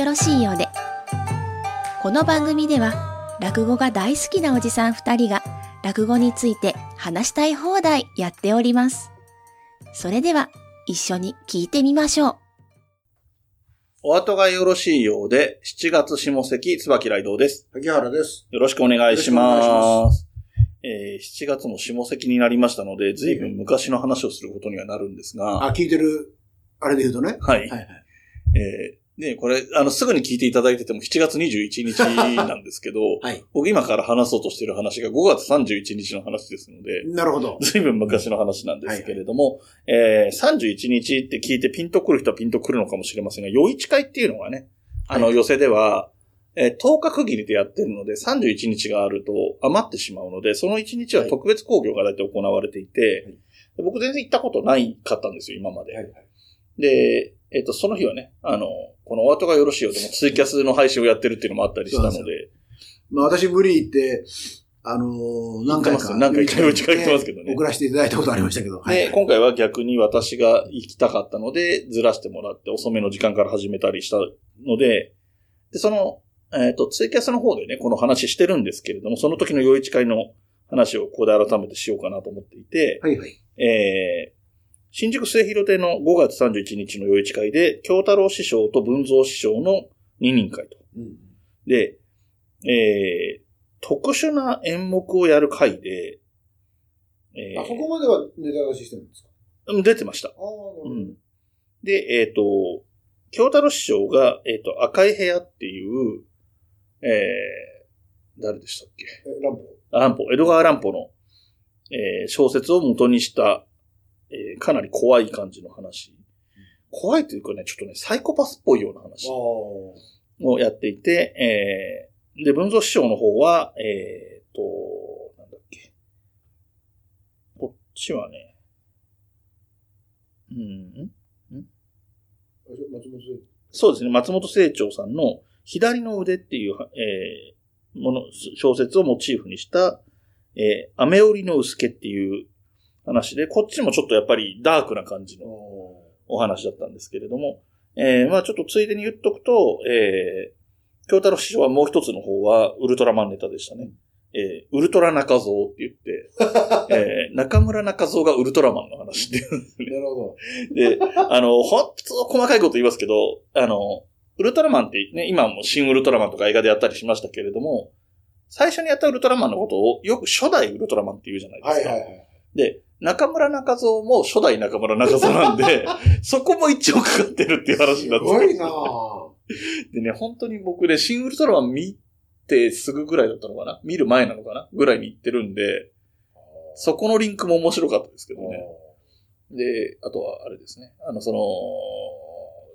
よろしいようで。この番組では、落語が大好きなおじさん二人が、落語について話したい放題やっております。それでは、一緒に聞いてみましょう。お後がよろしいようで、7月下関椿雷道です。秋原です。よろしくお願いし。ますえー7月も下関になりましたので、随分昔の話をすることにはなるんですが、あ、聞いてる、あれで言うとね。はい。はいはい。えーね、これ、あの、すぐに聞いていただいてても7月21日なんですけど、はい。僕今から話そうとしている話が5月31日の話ですので、なるほど。随分昔の話なんですけれども、えー31日って聞いてピンとくる人はピンとくるのかもしれませんが、余市会っていうのがね、あのはい寄せでは、えー10日区切りでやってるので、31日があると余ってしまうので、その1日は特別工業が大体行われていて、はいで僕全然行ったことないかったんですよ、今まで。はいはい。で、えっ、と、その日はね、あの、このお後がよろしいようでもツイキャスの配信をやってるっていうのもあったりしたのそうで、まあ私無理言って、あのー何回か。何回か余市会行ってますけどね送らせていただいたことありましたけど。はいで、今回は逆に私が行きたかったので、ずらしてもらって遅めの時間から始めたりしたので、で、その、えっ、と、ツイキャスの方でね、この話してるんですけれども、その時の余市会の話をここで改めてしようかなと思っていて、はいはい。えー、新宿末広亭の5月31日の余市会で、京太郎師匠と文蔵師匠の二人会と。うん。で、えー、特殊な演目をやる会で、えーあそこまではネタ出ししてるんですか？うん出てました。うん。で、えっ、と、京太郎師匠が、えっ、と、赤い部屋っていう、えー、誰でしたっけ？え、ランプ乱歩、江戸川乱歩の、えー小説を元にした、えーかなり怖い感じの話。怖いというかね、ちょっとね、サイコパスっぽいような話あをやっていて、えーで、文蔵師匠の方は、えっ、と、なんだっけ。こっちはね、うん、あ。松本先そうですね、松本清張さんの左の腕っていう、えーもの、小説をモチーフにした、えー、雨降りの薄毛っていう話で、こっちもちょっとやっぱりダークな感じ生。のおお話だったんですけれども、えーまあちょっとついでに言っとくと、えー、京太郎師匠はもう一つの方はウルトラマンネタでしたね。えー、ウルトラ中蔵って言って、えー、中村中蔵がウルトラマンの話っていうんですねなるほど。で、あの、ほんと細かいこと言いますけど、あの、ウルトラマンってね、今も新ウルトラマンとか映画でやったりしましたけれども、最初にやったウルトラマンのことをよく初代ウルトラマンって言うじゃないですか。はいはいはい。で、中村中蔵も初代中村中蔵なんで、そこも一応かかってるっていう話すなんですごいなぁ。でね、本当に僕ね、新ウルトラマン見てすぐぐらいだったのかな見る前なのかなぐらいに行ってるんで、そこのリンクも面白かったですけどね。で、あとはあれですね。あの、その、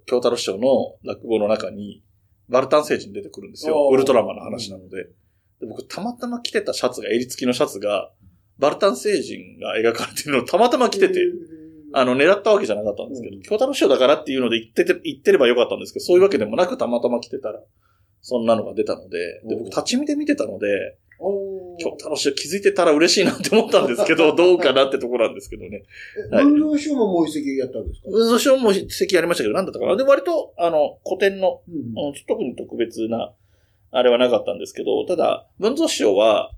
京太郎師匠の落語の中に、バルタン星人出てくるんですよ。ウルトラマンの話なので。で僕、たまたま着てたシャツが、襟付きのシャツが、バルタン星人が描かれてるのをたまたま着てて、あの、狙ったわけじゃなかったんですけど、うん。京太郎師匠だからっていうので言ってて、言ってればよかったんですけど、そういうわけでもなくたまたま着てたら、そんなのが出たので、で、僕立ち見で見てたので、京太郎師匠気づいてたら嬉しいなって思ったんですけど、どうかなってところなんですけどね。文蔵師匠ももう一席やったんですか？文蔵師匠も席ありましたけど、なんだったかな？で、割と、あの、古典の、うん。うん特に特別な、あれはなかったんですけど、ただ、文蔵師匠は、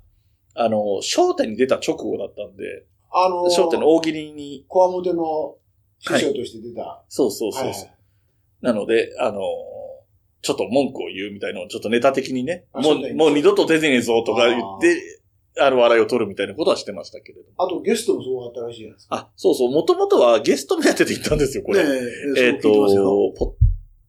あの、焦点に出た直後だったんで、あのー、焦点の大喜利に、コアモテの師匠として出た。そうそうそうそう、はいはいなので、あの、ちょっと文句を言うみたいなのを、ちょっとネタ的にね、もう、もう二度と出てねえぞとか言って、ある笑いを取るみたいなことはしてましたけれども。あとゲストもそうあったらしいじゃないですか。あ、そうそう、もともとはゲスト目当てで行ったんですよ、これ。ねえ、えっ、そう聞いてますよと、ポッ、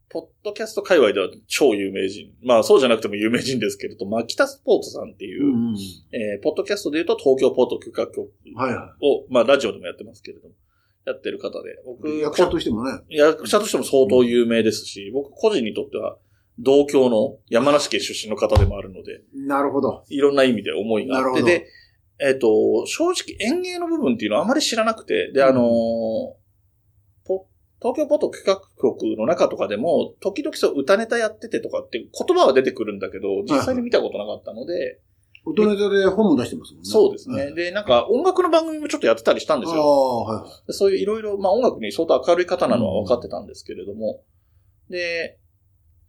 ポッドキャスト界隈では超有名人。まあそうじゃなくても有名人ですけれど、マキタスポーツさんっていう、うんうん。えーポッドキャストで言うと東京ポッド許可局はいはを、まあラジオでもやってますけれども、やってる方で、僕、い。役者としてもね。役者としても相当有名ですし、僕個人にとっては同郷の山梨県出身の方でもあるので、なるほど。いろんな意味で思いがあって、で、えっ、と、正直演芸の部分っていうのはあまり知らなくて、で、あのーポ東京ポッド企画局の中とかでも、時々そう歌ネタやっててとかって言葉は出てくるんだけど、実際に見たことなかったので、音ネタで本も出してますもんね。そうですね。はいで、なんか音楽の番組もちょっとやってたりしたんですあよ。あ、はい。そういういろいろ、まあ音楽に相当明るい方なのは分かってたんですけれども、で、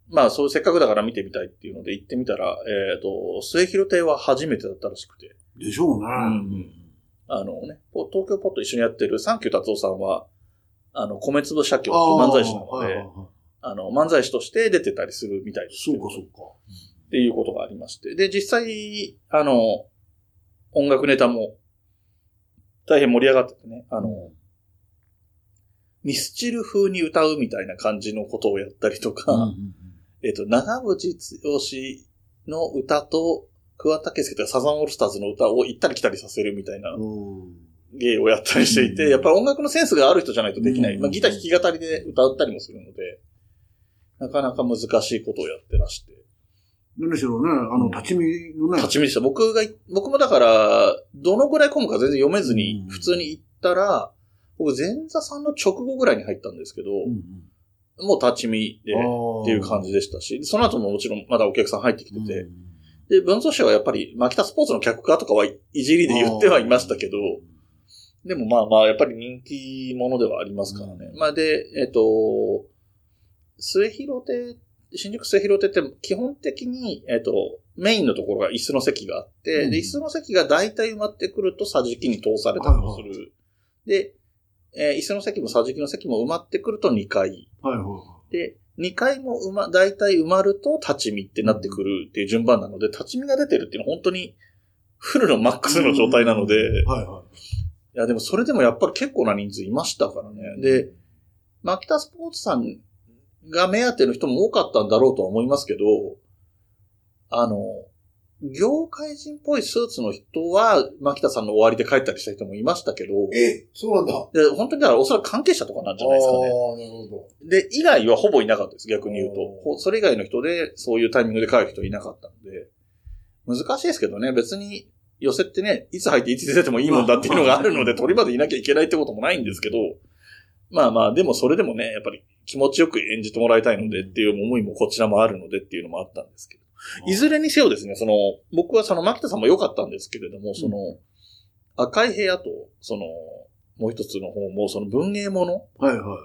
まあ、そう、せっかくだから見てみたいっていうので行ってみたら、えっ、と、末広亭は初めてだったらしくて、でしょうね。んあのね、ポ東京ポット一緒にやってるサンキュー達夫さんは、あの、米粒社協漫才師なので、あの、漫才師として出てたりするみたいです。そうか、そうか。っていうことがありまして。で、実際、あの、音楽ネタも大変盛り上がっててね、あの、ミスチル風に歌うみたいな感じのことをやったりとか、えっと、長渕剛の歌と、桑田佳祐とかサザンオールスターズの歌を行ったり来たりさせるみたいなうん芸をやったりしていて、うんやっぱり音楽のセンスがある人じゃないとできない。うんまあ、ギター弾き語りで歌ったりもするので、なかなか難しいことをやってらして。何しろね、あの、立ち見のね。立ち見でした。僕がい、僕もだから、どのぐらい混むか全然読めずにうん、普通に行ったら、僕前座さんの直後ぐらいに入ったんですけど、うんもう立ち見で、うん。っていう感じでしたし、その後ももちろんまだお客さん入ってきてて、うんで、文蔵師はやっぱり、牧田スポーツの客かとかはいじりで言ってはいましたけど、でもまあまあ、やっぱり人気者ではありますからね。うんまあで、えっ、と、末広亭、新宿末広亭って基本的に、えっ、と、メインのところが椅子の席があって、うんで、椅子の席が大体埋まってくると桟敷に通されたりもする。で、えー椅子の席も桟敷の席も埋まってくると2階。はいはい。で、2階も埋ま、大体埋まると立ち見ってなってくるっていう順番なので、立ち見が出てるっていうのは本当にフルのマックスの状態なので、いはいはやでもそれでもやっぱり結構な人数いましたからね。い。で、、マキタスポーツさんが目当ての人も多かったんだろうとは思いますけど、あの、業界人っぽいスーツの人は、牧田さんの終わりで帰ったりした人もいましたけど、え、そうなんだ。あで本当にだからおそらく関係者とかなんじゃないですかね。あ、なるほど。で、以外はほぼいなかったです、逆に言うとそれ以外の人で、そういうタイミングで帰る人いなかったので、難しいですけどね、別に寄せってね、いつ入っていつ出ててもいいもんだっていうのがあるので、鳥までいなきゃいけないってこともないんですけど、まあまあ、でもそれでもね、やっぱり気持ちよく演じてもらいたいのでっていう思いもこちらもあるのでっていうのもあったんですけど。いずれにせよですね、その、僕はその、牧田さんも良かったんですけれども、その、赤い部屋と、その、もう一つの方も、その文芸ものはいは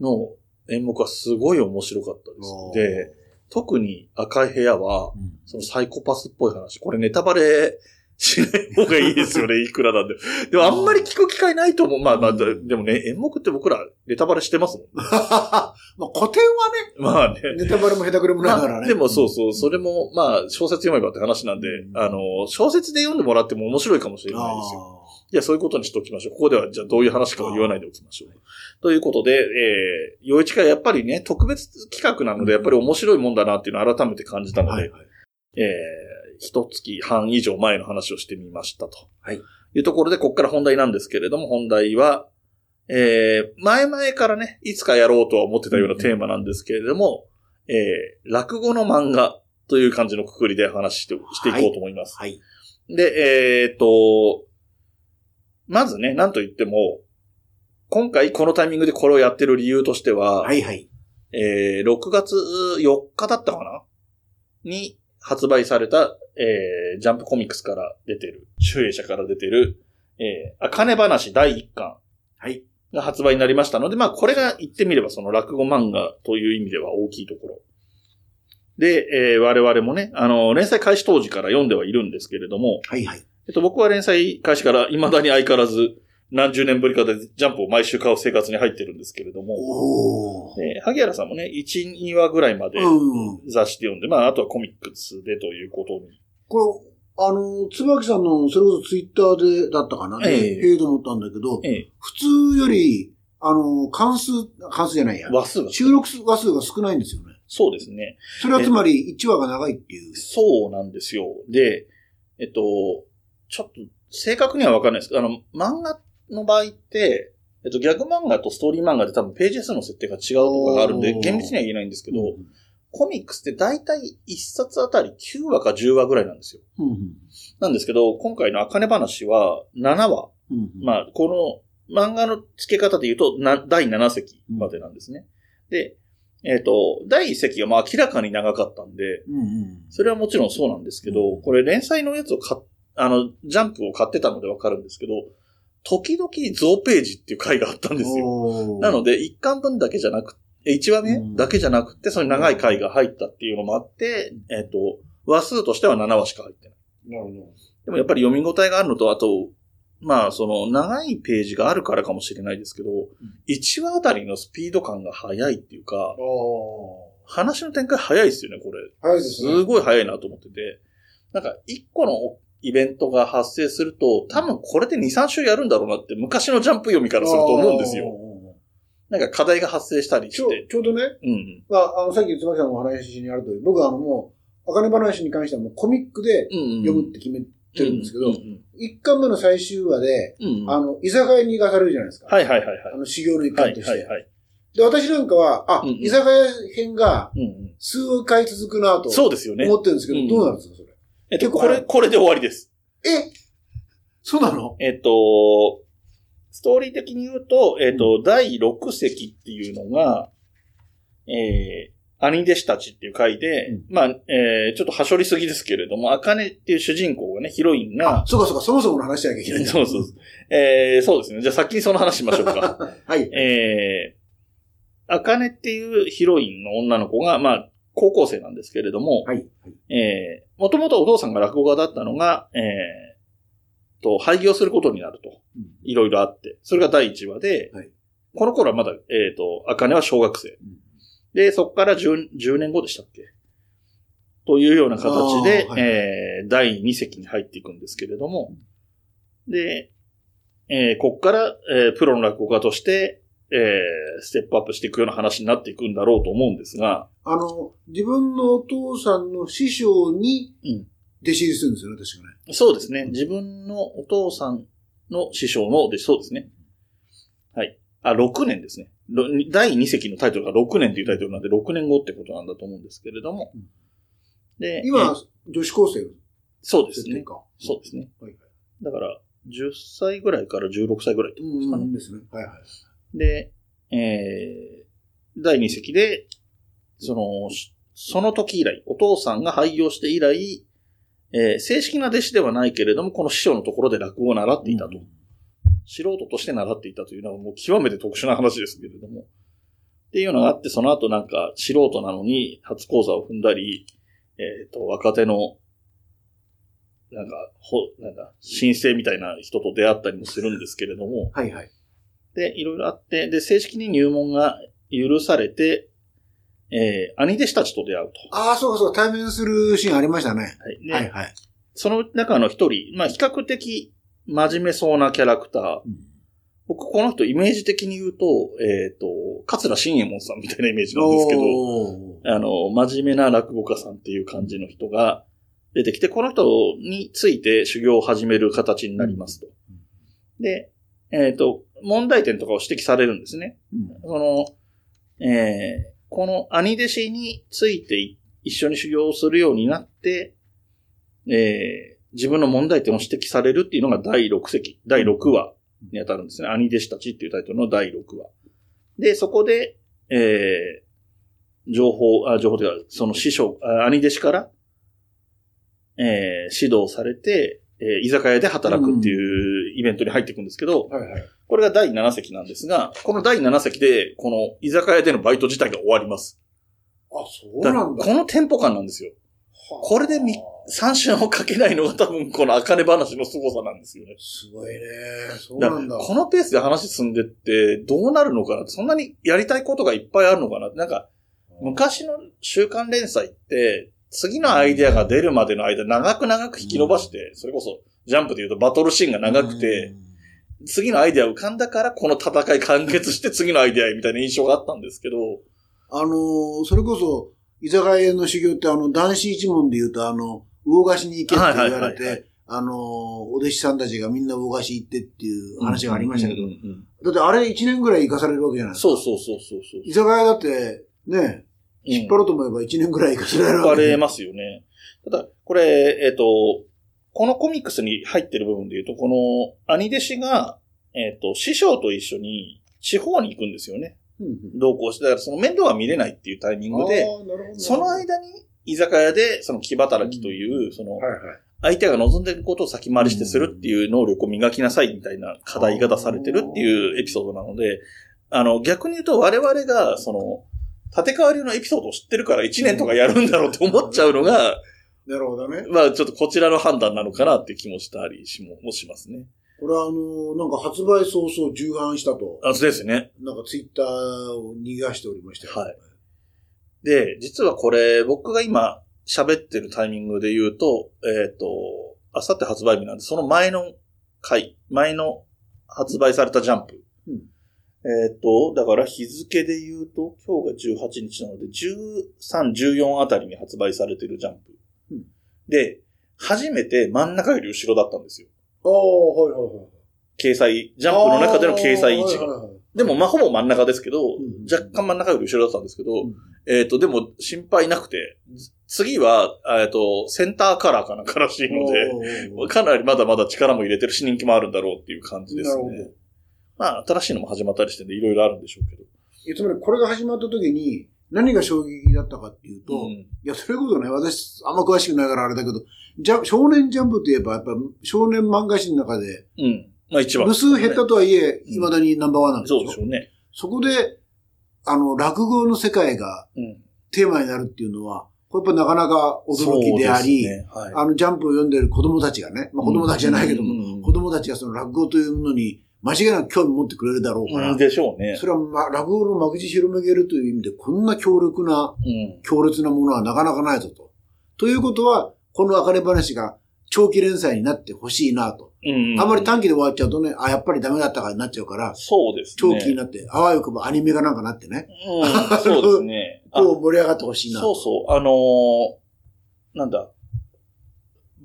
い。の演目はすごい面白かったです。で、特に赤い部屋は、うん、そのサイコパスっぽい話、これネタバレしない方がいいですよね、いくらなんで。でもあんまり聞く機会ないと思う。まあまあ、ででもね、演目って僕らネタバレしてますもん。まあ古典はまあね。ね、ネタバレも下手くれもないからね。まあでもそうそう、それも、まあ、小説読めばって話なんで、うんあの、小説で読んでもらっても面白いかもしれないですよ。あいや、そういうことにしておきましょう。ここでは、じゃあどういう話かは言わないでおきましょう。ということで、えー、余市会やっぱりね、特別企画なので、やっぱり面白いもんだなっていうのを改めて感じたので、あはいはい。えー、一月半以上前の話をしてみましたと。はい。いうところで、ここから本題なんですけれども、本題は、えー、前々からね、いつかやろうとは思ってたようなテーマなんですけれども、えー、落語の漫画という感じのくくりで話してしていこうと思います。はい。で、えーっと、まずね、なんと言っても、今回このタイミングでこれをやってる理由としては、はいはい。えー6月4日だったかな？に発売された、えージャンプコミックスから出てる、集英社から出てる、えー、あかね話第1巻はい。が発売になりましたので、まあこれが言ってみればその落語漫画という意味では大きいところ。で、えー我々もね、あの、連載開始当時から読んではいるんですけれども、はいはい。えっと、僕は連載開始から未だに相変わらず何十年ぶりかでジャンプを毎週買う生活に入ってるんですけれども。えー萩原さんもね、1、2話ぐらいまでうん。雑誌で読んで、まあ、あとはコミックスでということに。これ、あの、椿さんの、それこそツイッターでだったかな、ね、ええええと思ったんだけど、え普通より、あの、関数、関数じゃないやえ、。話数が。収録話数が少ないんですよね。そうですね。それはつまり1話が長いっていう。そうなんですよ。で、えっと、ちょっと、正確にはわかんないですけど、あの、漫画の場合って、えっと、ギャグ漫画とストーリー漫画で多分ページ数の設定が違うとかがあるんで、厳密には言えないんですけど、うんコミックスって大体1冊あたり9話か10話ぐらいなんですよ。うんなんですけど、今回の茜話は7話。うんまあ、この漫画の付け方で言うと、な第7席までなんですね。で、えっ、と、第1席がまあ明らかに長かったんで、うんうんそれはもちろんそうなんですけど、これ連載のやつを買っ、あの、ジャンプを買ってたのでわかるんですけど、時々増ページっていう回があったんですよ。なので、1巻分だけじゃなくって、1話目うんだけじゃなくて、その長い回が入ったっていうのもあって、えっ、と、話数としては7話しか入ってない。なるほど。でもやっぱり読み応えがあるのと、あと、まあ、その、長いページがあるからかもしれないですけど、1話あたりのスピード感が速いっていうか。話の展開早いですよね、これ。早いですね。すごい早いなと思ってて。なんか、1個のイベントが発生すると、多分これで2、3週やるんだろうなって、昔のジャンプ読みからすると思うんですよ。よ。なんか課題が発生したりして。ちょうどね、うんうん。まあ、あの、さっき椿さんのお話にある通り、僕はあのもう、あかね話に関してはもうコミックで。読むって決めてるんですけど、一巻目の最終話で、うんうん。あの、居酒屋に行かされるじゃないですか。はいはいはいはいあ。の、修行の一はい環として。はいはい。で、私なんかは、あ、うんうん居酒屋編が。数回続くなとそうですよね。思ってるんですけど、うんどうなんですか、それ？えっと、結構これ、これで終わりです。え？そうなの？えっと、ストーリー的に言うと、えっと、第6席っていうのが、えー、兄弟子たちっていう回で、うんまあ、えー、ちょっとはしょりすぎですけれども、あかねっていう主人公がね、ヒロインがあ、、そうかそうか、そもそもの話しなきゃいけない。そうそうそう。えー、そうですね。じゃあ先にその話しましょうか。はい。えー、あかねっていうヒロインの女の子が、まあ、高校生なんですけれども、はい。えー、もともとお父さんが落語家だったのが、えー、と、廃業することになると。いろいろあって。それが第1話で、はい。この頃はまだ、えっ、と、あかねは小学生。うん。で、そこから 10, 10年後でしたっけ？というような形で、はい。えー第2席に入っていくんですけれども、で、えーこっから、えープロの落語家として、えーステップアップしていくような話になっていくんだろうと思うんですが、あの、自分のお父さんの師匠にうん弟子入りするんですよね、確かね。そうですね。自分のお父さんの師匠ので、そうですね。はい。あ、6年ですね。ろ第2席のタイトルが6年というタイトルなんで、6年後ってことなんだと思うんですけれどもうん。で、今え、女子高生のそうですね。そうですね。はいはい。だから、10歳ぐらいから16歳ぐらいってことですかね。うん、ですね。はいはい。で、えー、第2席で、その、しその時以来、お父さんが廃業して以来、えー正式な弟子ではないけれども、この師匠のところで落語を習っていたと。素人として習っていたというのはもう極めて特殊な話ですけれども。っていうのがあって、その後なんか素人なのに初講座を踏んだり、えっ、と、若手の、なんか、ほ、なんか、新生みたいな人と出会ったりもするんですけれども、はいはい。で、いろいろあって、で、正式に入門が許されて、えー、兄弟子たちと出会うと。ああ、そうかそうか、対面するシーンありましたね。はい。で、はいはい。その中の一人、まあ、比較的真面目そうなキャラクター。僕、この人、イメージ的に言うと、えっ、と、桂新右衛門さんみたいなイメージなんですけど、あの、真面目な落語家さんっていう感じの人が出てきて、この人について修行を始める形になりますと。で、えっ、と、問題点とかを指摘されるんですね。うんその、えーこの兄弟子について一緒に修行をするようになって、えー自分の問題点を指摘されるっていうのが第6席、第6話に当たるんですね。兄弟子たちっていうタイトルの第6話。で、そこで、えー情報、あ、情報というか、その師匠、兄弟子から、えー指導されて、えー居酒屋で働くっていうイベントに入っていくんですけど、はいはい。これが第7席なんですが、この第7席で、この居酒屋でのバイト自体が終わります。あ、そうなんだ。このテンポ感なんですよ。これでみ3週をかけないのが多分この茜話の凄さなんですよね。すごいね。そうだなんだ。からこのペースで話進んでってどうなるのかなそんなにやりたいことがいっぱいあるのかななんか、昔の週刊連載って、次のアイデアが出るまでの間、長く長く引き伸ばして、それこそ、ジャンプで言うとバトルシーンが長くて、次のアイデア浮かんだからこの戦い完結して次のアイデアへみたいな印象があったんですけど、あのーそれこそ、居酒屋の修行ってあの、男子一門で言うとあの、魚河岸に行けって言われて、あのーお弟子さんたちがみんな魚河岸行ってっていう話がありましたけどだってあれ1年ぐらい行かされるわけじゃないですか。そうそうそうそうそう。居酒屋だって、ね、引っ張ろうと思えば1年ぐらい行かせられる引っ張。れますよね。ただ、これ、えっ、と、このコミックスに入ってる部分で言うと、この兄弟子が、えっ、と、師匠と一緒に地方に行くんですよね。うんうん。同行して、だからその面倒が見れないっていうタイミングで、その間に居酒屋でその気働きという、その。相手が望んでいることを先回りしてするっていう能力を磨きなさいみたいな課題が出されてるっていうエピソードなので、あの、逆に言うと我々が、その、立て替わりのエピソードを知ってるから1年とかやるんだろうって思っちゃうのが、なるほどね。まあちょっとこちらの判断なのかなって気もしたりしももしますね。これはあの、なんか発売早々重版したと、あ、そうですね。なんかツイッターを逃がしておりましたよ。はいで、実はこれ、僕が今喋ってるタイミングで言うと、えっ、と、あさって発売日なんで、その前の回、前の発売されたジャンプ。うんえっ、と、だから日付で言うと、今日が18日なので、13、14あたりに発売されてるジャンプ。うんで、初めて真ん中より後ろだったんですよ。ああ、はいはいはい。掲載、ジャンプの中での掲載位置が。あーはいはいはいでも、まあ、ほぼ真ん中ですけど、ん若干真ん中より後ろだったんですけど、うんえっ、と、でも、心配なくて、次は、えっ、と、センターカラーかなんからしいので、かなりまだまだ力も入れてるし人気もあるんだろうっていう感じですね。まあ、新しいのも始まったりしてて、いろいろあるんでしょうけど。いやつまりこれが始まった時に、何が衝撃だったかっていうと、うんいや、それこそね、私、あんま詳しくないからあれだけど、ジャ少年ジャンプといえば、やっぱ少年漫画誌の中で、うん。まあ一番、部数減ったとはいえ、うん未だにナンバーワンなんですよ。そうでしょうね。そこで、あの、落語の世界がうん。テーマになるっていうのは、これやっぱなかなか驚きであり、ねはい。あの、ジャンプを読んでる子供たちがね、まあ子供たちじゃないけども、も子供たちがその落語というものに間違いなく興味持ってくれるだろうから、でしょうね。それは、まあ、落語の幕口広めげるという意味で、こんな強力な、うん。強烈なものはなかなかないぞと。ということは、この別れ話が長期連載になってほしいなと。うん。あんまり短期で終わっちゃうとね、あ、やっぱりダメだったからになっちゃうから、そうですね。長期になって、あわよくばアニメかなんかなってね、うん、そうですね。あ こう盛り上がってほしいなと。そうそう。あのーなんだ。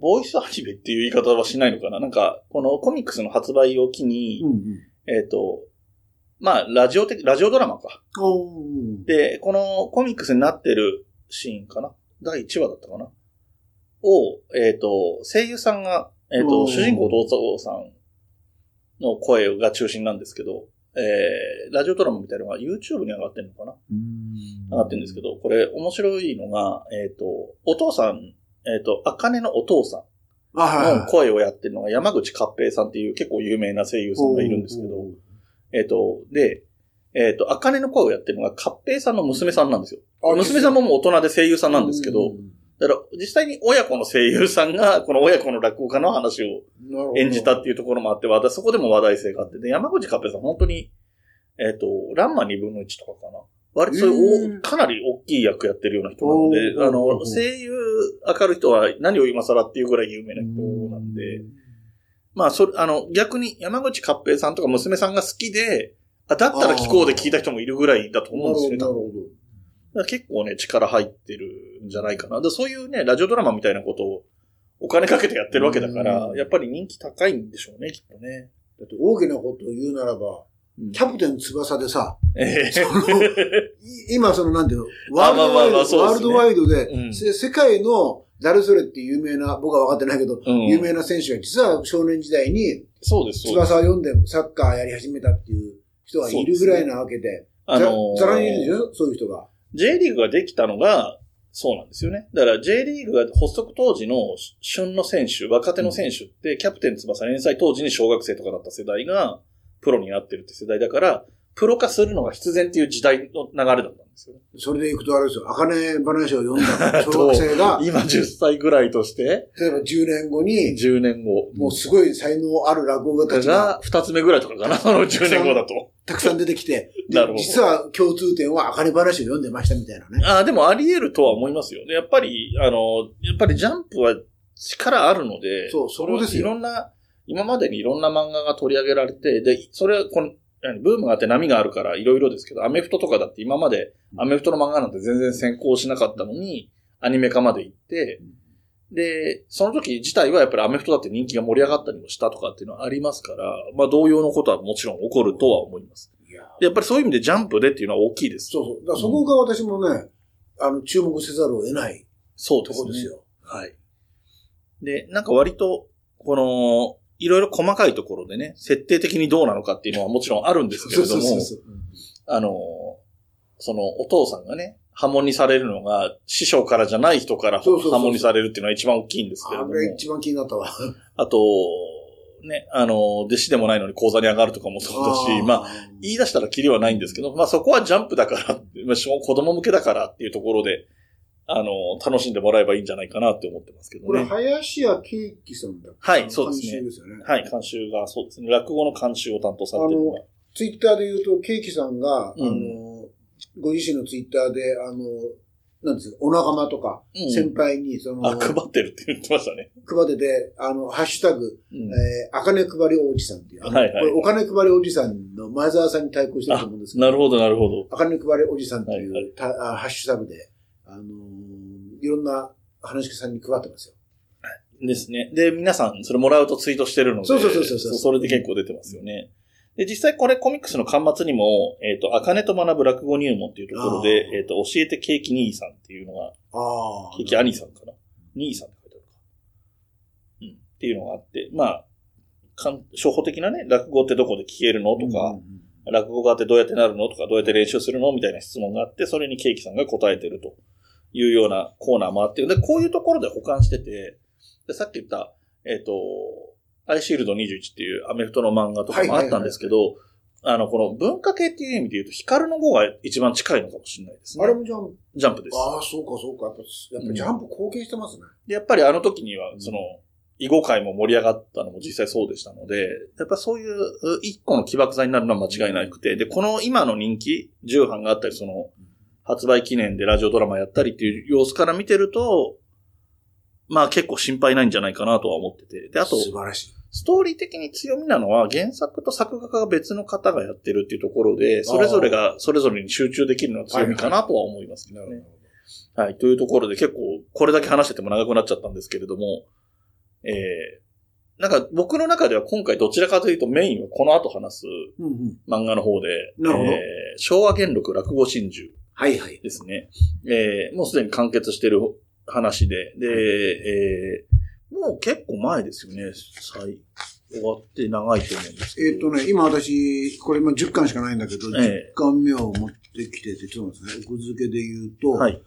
ボイスアニメっていう言い方はしないのかな？なんか、このコミックスの発売を機に、うんうん。えっ、と、まあ、ラジオ的、ラジオドラマか。で、このコミックスになってるシーンかな？第1話だったかな？を、えっ、と、声優さんが、えっ、ー。主人公同窓さんの声が中心なんですけど、えー、ラジオドラマみたいなのが YouTube に上がってるのかな？上がってるんですけど、これ面白いのが、えっ、と、お父さん、えっ、と、あかねのお父さんの声をやってるのが山口勝平さんっていう結構有名な声優さんがいるんですけど、えっ、と、で、えっ、と、あかねの声をやってるのが勝平さんの娘さんなんですよ。あ娘さんももう大人で声優さんなんですけど、だから実際に親子の声優さんが、この親子の落語家の話を演じたっていうところもあって、話題そこでも話題性があって、で、山口勝平さん本当に、えっ、と、ランマ2分の1とかかな。割とそういうかなり大きい役やってるような人なので、あの、声優明るい人は何を今更っていうぐらい有名な人なんで、まあ、それ、あの、逆に山口勝平さんとか娘さんが好きで、あ、だったら聞こうで聞いた人もいるぐらいだと思うんですよね。なるほど、結構ね、力入ってるんじゃないかな。でそういうね、ラジオドラマみたいなことをお金かけてやってるわけだから、うんやっぱり人気高いんでしょうね、きっとね。だって大きなことを言うならば、キャプテン翼でさ、ええ。い 今そのなんていうの、ワールドワイド、ワールドワイドで、うん。せ世界の誰それって有名な、僕は分かってないけど、うん。有名な選手が実は少年時代にそうです。翼を読んでサッカーやり始めたっていう人がいるぐらいなわけで、ざあのーざらにいるでしょ？そういう人が。J リーグができたのが、そうなんですよね。だから J リーグが発足当時の旬の選手、若手の選手って、キャプテン翼連載当時に小学生とかだった世代が、プロになってるって世代だから、プロ化するのが必然っていう時代の流れだったんですよね。それでいくとあれですよ、茜話を読んだ小学生が、今10歳ぐらいとして、例えば10年後に、10年後。もうすごい才能ある落語家たちがが2つ目ぐらいとかかな、その10年後だと。たくさん出てきて、でなるほど実は共通点は茜話を読んでましたみたいなね。ああ、でもあり得るとは思いますよ。でやっぱり、あの、やっぱりジャンプは力あるので、そうそこですよいろんな、今までにいろんな漫画が取り上げられて、で、それはこの、何ブームがあって波があるからいろいろですけど、アメフトとかだって今までアメフトの漫画なんて全然先行しなかったのに、アニメ化まで行って、で、その時自体はやっぱりアメフトだって人気が盛り上がったりもしたとかっていうのはありますから、まあ同様のことはもちろん起こるとは思います。いやっぱりそういう意味でジャンプでっていうのは大きいです。そうそう。だからそこが私もね、あの、注目せざるを得ないとそうですね。ころですよ。はい。で、なんか割と、この、いろいろ細かいところでね、設定的にどうなのかっていうのはもちろんあるんですけれども、あの、そのお父さんがね、波紋にされるのが、師匠からじゃない人からそうそうそう波紋にされるっていうのは一番大きいんですけれども、あれ一番気になったわ。あと、ね、あの、弟子でもないのに講座に上がるとかもそうだし、まあ、あ、言い出したらキリはないんですけど、まあそこはジャンプだからまあ小子供向けだからっていうところで、あの、楽しんでもらえばいいんじゃないかなって思ってますけどこれ、ね。林家ケーキさんだはいそうですね監修ですよね。はい、監修がそうですね。落語の監修を担当されてるのが。ツイッターで言うと、ケーキさんが、うんあの、ご自身のツイッターで、あの、なんですか、お仲間とか、うん先輩に、その、あ、配ってるって言ってましたね。配ってて、あの、ハッシュタグ、うんえー、あかね配りおじさんっていう、はいはいこれお金配りおじさんの前澤さんに対抗してると思うんですけど、なるほど、なるほど。あかね配りおじさんっていう、はいはいたあハッシュタグで、あのーいろんな話し家さんに配ってますよ。ですね。で、皆さん、それもらうとツイートしてるので、そうそうそうそうそれで結構出てますよね。で、実際これコミックスの端末にも、えっ、と、あかねと学ぶ落語入門っていうところであ、ーえっ、と、教えてケーキ兄さんっていうのが、ああ。ケーキ兄さんかな兄さんって書いてあるか。うん。っていうのがあって、まあ、かん初歩的なね、落語ってどこで聞けるのとか、うんうん落語家ってどうやってなるのとか、どうやって練習するのみたいな質問があって、それにケーキさんが答えてるというようなコーナーもあって、で、こういうところで保管してて、でさっき言った、えっ、と、アイシールド21っていうアメフトの漫画とかもあったんですけど、あの、この文化系っていう意味で言うと、ヒカルの語が一番近いのかもしれないですね。あれもジャンプ。ジャンプです。ああ、そうか、そうか。やっぱ、やっぱジャンプ貢献してますね。で、やっぱりあの時には、その、囲碁界も盛り上がったのも実際そうでしたので、やっぱそういうう一個の起爆剤になるのは間違いなくて、で、この今の人気、重版があったり、その、発売記念でラジオドラマやったりっていう様子から見てると、まあ結構心配ないんじゃないかなとは思ってて。で、あと、素晴らしい。ストーリー的に強みなのは原作と作画家が別の方がやってるっていうところで、それぞれがそれぞれに集中できるのは強みかなとは思いますけどね。はい、というところで結構これだけ話してても長くなっちゃったんですけれども、えー、なんか僕の中では今回どちらかというとメインはこの後話すうんうん。漫画の方で、なるほどえー昭和元禄落語真珠はいはい。ですね。えー、もうすでに完結してる話で、で、えー、もう結構前ですよね。最終わって長いと思うんです。えっ、とね、今私、これ今10巻しかないんだけど、ええ10巻目を持ってきてて、ちょっと待ってね、奥付けで言うと、はい。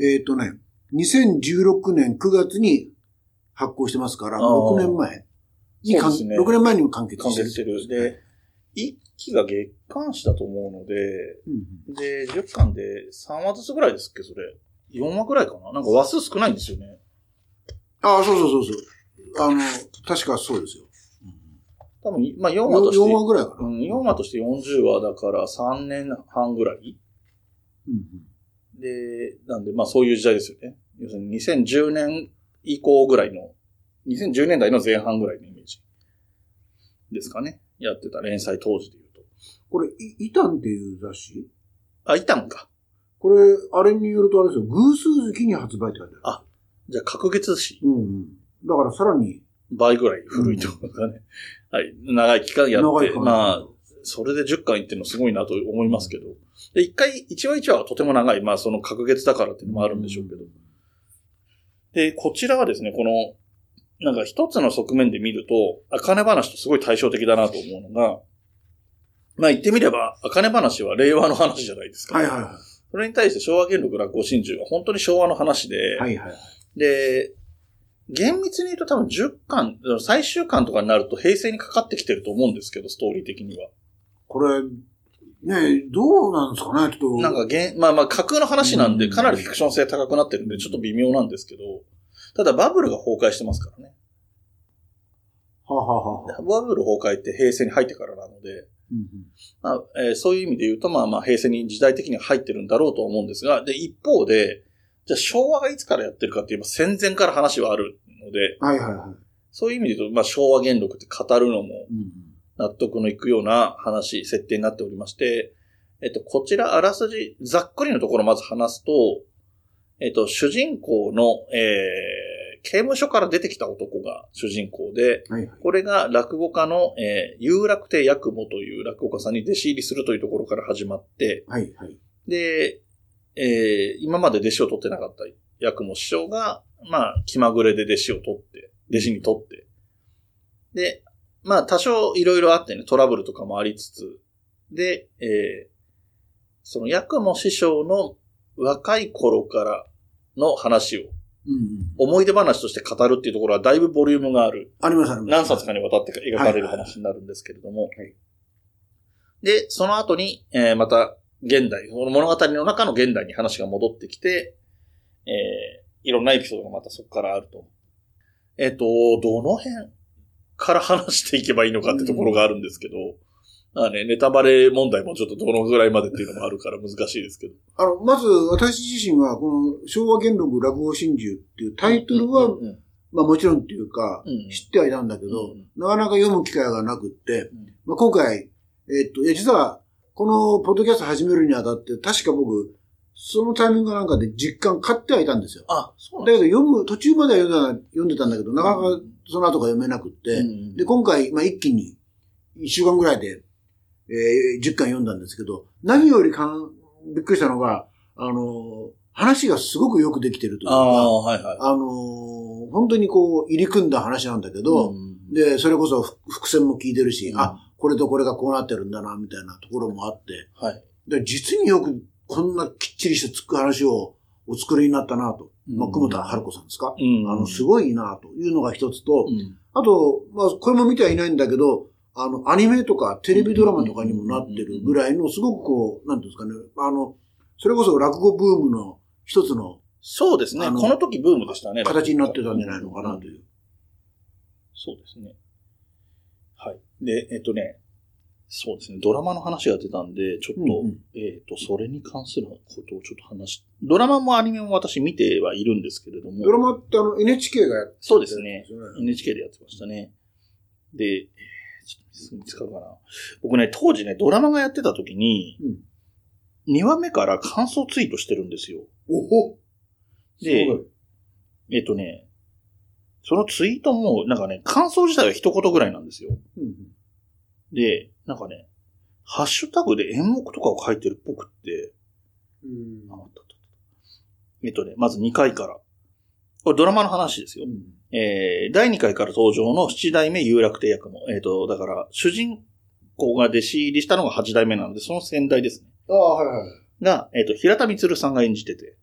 えっ、とね、2016年9月に発行してますから、あー6年前にね6年前にも完結してる。完結してる。で、1期が月刊誌だと思うので、うんで、10巻で3話ずつぐらいですっけ、それ。4話ぐらいかななんか話数少ないんですよね。ああ、そうそうそうそう。あの、確かそうですよ。多分、まあ4話として、4話ぐらいかな。うん、4話として40話だから3年半ぐらいうんで、なんで、まあそういう時代ですよね。要するに2010年以降ぐらいの、2010年代の前半ぐらいのイメージですかね。やってた連載当時で言うと。これ、いイタンっていう雑誌？あ、いたんか。これ、あれによるとあれですよ、偶数月に発売って書いてある。あじゃあ、隔月誌。うんうん。だからさらに、倍ぐらい古いってことかね。はい。長い期間やって、まあ、それで10巻いってるのすごいなと思いますけど。で、一回、一話一話はとても長い。まあ、その隔月だからっていうのもあるんでしょうけど。で、こちらはですね、この、なんか一つの側面で見ると、あかね話とすごい対照的だなと思うのが、まあ言ってみれば、あかね話は令和の話じゃないですか。はいはいはそれに対して昭和元禄落語真珠は本当に昭和の話で、い。はいはい。で、厳密に言うと多分10巻、最終巻とかになると平成にかかってきてると思うんですけど、ストーリー的には。これ、ねどうなんですかねちょっと。なんかげん、まあまあ架空の話なんで、うんかなりフィクション性高くなってるんで、ちょっと微妙なんですけど、ただバブルが崩壊してますからね。はあ、はあはバブル崩壊って平成に入ってからなので、うんまあえーそういう意味で言うと、まあまあ平成に時代的には入ってるんだろうと思うんですが、で、一方で、じゃあ昭和がいつからやってるかって言えば戦前から話はあるので、うん。はいはいはい。そういう意味で言うと、まあ昭和元禄って語るのもうんうん納得のいくような話、設定になっておりまして、えっと、こちらあらすじ、ざっくりのところまず話すと、えっと、主人公の、えー、刑務所から出てきた男が主人公で、はいはい。これが落語家の、えー、有楽亭八雲という落語家さんに弟子入りするというところから始まって、はいはい。で、えー、今まで弟子を取ってなかった八雲師匠が、まあ、気まぐれで弟子を取って、弟子に取って、で、まあ、多少いろいろあってね、トラブルとかもありつつ、で、えー、その八雲師匠の若い頃からの話を。思い出話として語るっていうところはだいぶボリュームがある。ありますあります。何冊かにわたって描かれる話になるんですけれども。はいで、その後に、えーまた、現代、この物語の中の現代に話が戻ってきて、えーいろんなエピソードがまたそこからあると。えっ、と、どの辺から話していけばいいのかってところがあるんですけど、まあね、ネタバレ問題もちょっとどのぐらいまでっていうのもあるから難しいですけど。あの、まず私自身は、この昭和元禄落語真珠っていうタイトルは、うんうんまあもちろんっていうか、うん知ってはいたんだけど、うんなかなか読む機会がなくって、うんまあ、今回、えっと、いや、実は、このポッドキャスト始めるにあたって、確か僕、そのタイミングなんかで実感買ってはいたんですよ。あ、そうだけど読む、途中までは読んだ読んでたんだけど、なかなかその後が読めなくって、うん。で、今回、まあ、一気に、一週間ぐらいで、えー、10巻読んだんですけど、何よりかん、びっくりしたのが、あの、話がすごくよくできてるというああ、か、はいはい。あの、本当にこう、入り組んだ話なんだけど、うんで、それこそふ伏線も効いてるし、うんあ、これとこれがこうなってるんだな、みたいなところもあって、はい。で実によくこんなきっちりしたつく話をお作りになったなと。まあ、久保田春子さんですか、うんあの、すごいなというのが一つと、うんあと、まあ、これも見てはいないんだけど、あの、アニメとかテレビドラマとかにもなってるぐらいの、すごくこう、なんですかね、あの、それこそ落語ブームの一つのそうですね。この時ブームでしたね。形になってたんじゃないのかなという。そうですね。はい。で、えっとね、そうですね。ドラマの話が出たんで、ちょっと、うんうんえっと、それに関することをちょっと話し、ドラマもアニメも私見てはいるんですけれども。ドラマってあの NHK がやってるそうですね NHK でやってましたね。で、えーちょっとすぐ見つかな。僕ね、当時ね、ドラマがやってた時に、うん2話目から感想ツイートしてるんですよ。おほでえっとね、そのツイートも、なんかね、感想自体は一言ぐらいなんですよ。うんで、なんかね、ハッシュタグで演目とかを書いてるっぽくって、うんっえっとね、まず2回から。これドラマの話ですよ。えー、第2回から登場の七代目有楽亭役の、えっ、と、だから、主人公が弟子入りしたのが8代目なので、その先代ですね。ああ、はいはい。が、えっ、と、平田光さんが演じてて、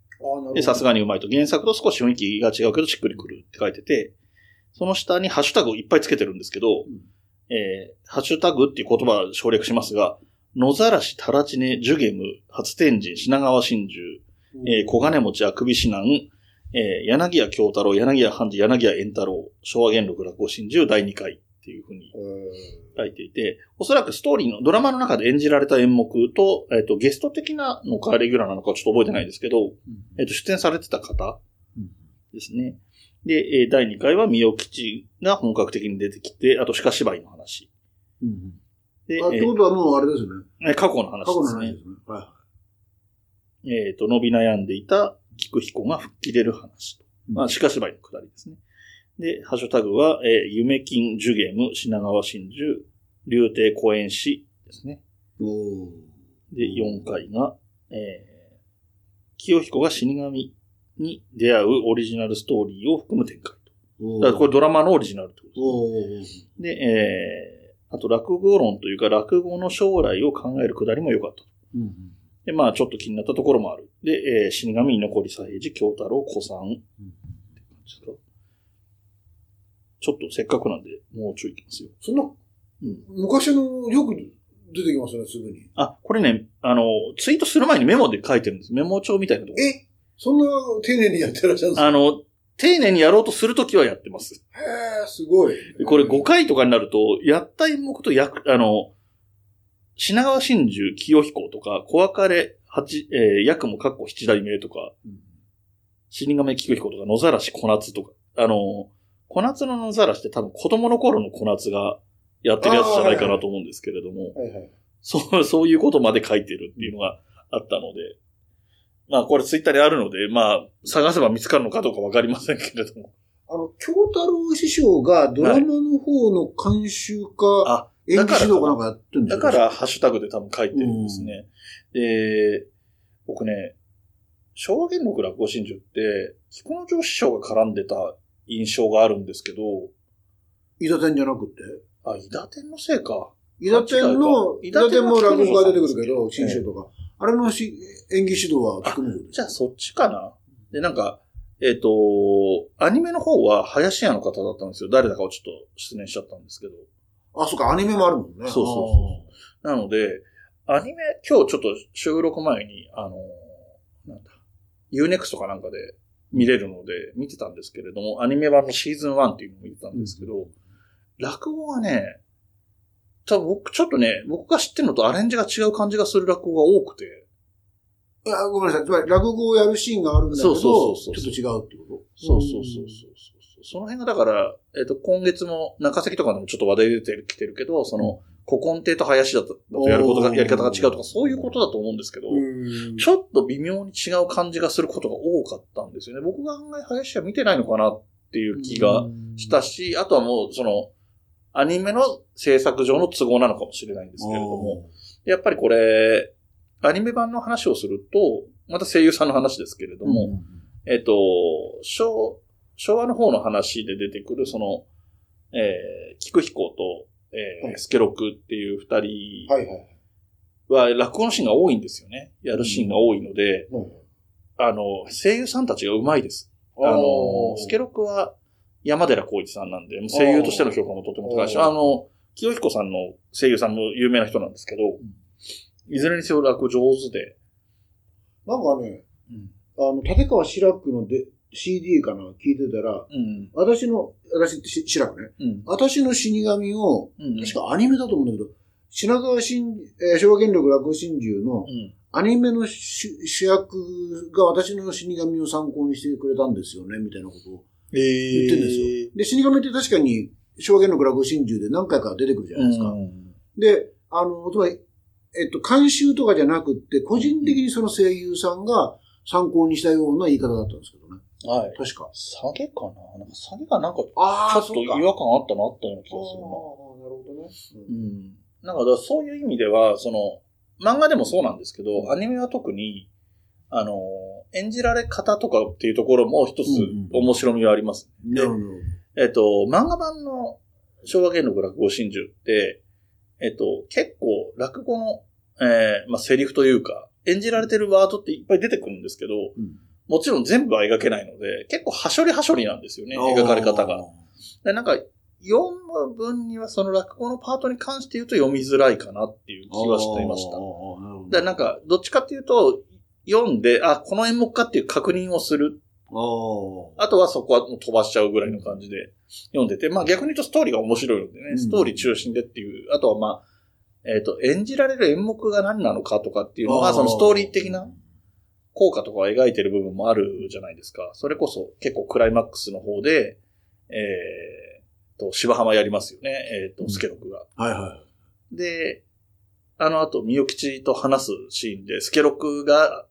さすがにうまいと。原作と少し雰囲気が違うけど、しっくりくるって書いてて、その下にハッシュタグをいっぱいつけてるんですけど、えー、ハッシュタグっていう言葉を省略しますが、野ざらし、タラチネ、ジュゲム、初天神、品川真珠、えー、小金持ち、あくび指南、えー、柳家京太郎、柳家半次、柳家円太郎、昭和元禄落語真珠第2回っていうふうにえ書いていて、おそらくストーリーの、ドラマの中で演じられた演目と、えっ、と、ゲスト的なのかレギュラーなのかちょっと覚えてないですけど、えっ、と、出演されてた方うんですね。で、えー第2回は三代吉が本格的に出てきて、あと鹿芝居の話。うんうんで、あ、ってえーことはもうあれですね。えー過去の話過去ですねの話で。すね。はえっ、と、伸び悩んでいた菊彦が吹っ切れる話と。い。まあ、鹿芝居のくだりですね。で、ハッシュタグは、えー夢金ジュゲム、品川真珠、竜亭公園師ですね。で、4回が、えー清彦が死神に出会うオリジナルストーリーを含む展開と。だからこれドラマのオリジナルってことですね。で、えーあと落語論というか落語の将来を考えるくだりも良かったと。うんうんで、まあちょっと気になったところもある。で、えー死神居残り左平次、京太郎、古参。うんちょっとちょっとせっかくなんで、もうちょい行きますよ。そんな、うん昔のよく出てきますね、すぐに。あ、これね、あの、ツイートする前にメモで書いてるんです。メモ帳みたいなところ。え？そんな丁寧にやってらっしゃるんですか？あの、丁寧にやろうとするときはやってます。へえ、すごい。でこれ5回とかになると、やった演目と役、あの、品川真珠、清彦とか、小別れ、八、えー、役もかっこ七代目とか、うん死神清彦とか、野ざらし小夏とか、あの、小夏の野ざらしって多分子供の頃の小夏がやってるやつじゃないかなと思うんですけれども、はいはい。そう、そういうことまで書いてるっていうのがあったので、まあこれツイッターであるので、まあ探せば見つかるのかどうかわかりませんけれども。あの、京太郎師匠がドラマの方の監修か、あ、演技指導かなんかやってるんでだから、ハッシュタグで多分書いてるんですね。で、僕ね、昭和元禄落語真珠って、菊之丞師匠が絡んでた印象があるんですけど、伊田天じゃなくて？あ、伊達天のせいか。伊田天の、伊田天も落語が出てくるけど、新章とか。あれのし演技指導は聞くのじゃあそっちかな。で、なんか、えっ、と、アニメの方は林家の方だったんですよ。誰だかをちょっと失念しちゃったんですけど。あ、そっか、アニメもあるもんね。そうそうそう。なので、アニメ、今日ちょっと収録前に、あの、なんだ、Unext かなんかで見れるので見てたんですけれども、アニメ版のシーズン1っていうのを見てたんですけど、落語はね、多分僕、ちょっとね、僕が知ってるのとアレンジが違う感じがする落語が多くて、いや、ごめんなさい。つまり、落語をやるシーンがあるんだけど、ちそょうそうそうそう。っと違うってこと？そうそうそうそうその辺がだから、えっ、と、今月も中崎とかでもちょっと話題出てきてるけど、その、古今亭と林だとやることが、やり方が違うとか、そういうことだと思うんですけど、うん。ちょっと微妙に違う感じがすることが多かったんですよね。僕が案外林は見てないのかなっていう気がしたし、あとはもう、その、アニメの制作上の都合なのかもしれないんですけれども、やっぱりこれ、アニメ版の話をすると、また声優さんの話ですけれども、えっ、と、昭、昭和の方の話で出てくる、その、えー、菊彦と、えーはい。スケロクっていう二人はいはい。は落語のシーンが多いんですよね。やるシーンが多いので、はいあの、声優さんたちが上手いです。あの、スケロクは山寺宏一さんなんで、声優としての評価もとても高いし、あの、清彦さんの声優さんも有名な人なんですけど、いずれにせよ落語上手で、なんかね、あの、立川志らくので CD かな、聞いてたら、うん。私の、私ってし志らくね、うん。私の死神を、うん。確かアニメだと思うんだけど、品川新、えー昭和元禄落語真珠のうん。アニメの主主役が私の死神を参考にしてくれたんですよね、みたいなことをえー、言ってるんですよ。で、死神って確かに昭和元禄落語真珠で何回か出てくるじゃないですか。うんで、あの、つまり、えっと、監修とかじゃなくって、個人的にその声優さんが参考にしたような言い方だったんですけどね。はい。確か。下げかな？なんか下げがなんか、ちあょっと違和感あったな、あったような気ああ、がするな。なるほどね。うん。なんかそういう意味では、その、漫画でもそうなんですけど、アニメは特に、あの、演じられ方とかっていうところも一つうんうん面白みがあります。なるほど。えっと、漫画版の昭和元禄落語真珠って、えっと、結構落語の、えー、まあ、セリフというか、演じられてるワードっていっぱい出てくるんですけど、うんもちろん全部は描けないので、結構はしょりはしょりなんですよね、描かれ方が。。でなんか、読む分にはその落語のパートに関して言うと読みづらいかなっていう気はしていました。だからなんか、どっちかっていうと、読んで、あ、この演目かっていう確認をする。ああとはそこはもう飛ばしちゃうぐらいの感じで読んでて、まあ逆に言うとストーリーが面白いのでね、うんストーリー中心でっていう、あとはまあ、えっ、と、演じられる演目が何なのかとかっていうのが、そのストーリー的な効果とかを描いてる部分もあるじゃないですか。それこそ結構クライマックスの方で、えー、と、芝浜やりますよね。えっ、と、スケロクが。あ。はいはい。で、あの後、みよきちと話すシーンで、スケロクが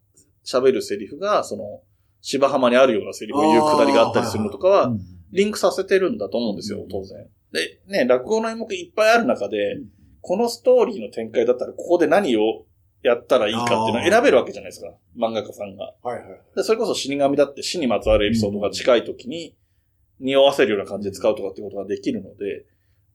喋るセリフが、その、芝浜にあるようなセリフを言うくだりがあったりするのとかは、うんリンクさせてるんだと思うんですよ、当然。で、ね、落語の演目いっぱいある中で、このストーリーの展開だったら、ここで何をやったらいいかっていうのは選べるわけじゃないですか、漫画家さんが。はいはい。でそれこそ死神だって死にまつわるエピソードが近い時に、匂わせるような感じで使うとかっていうことができるので、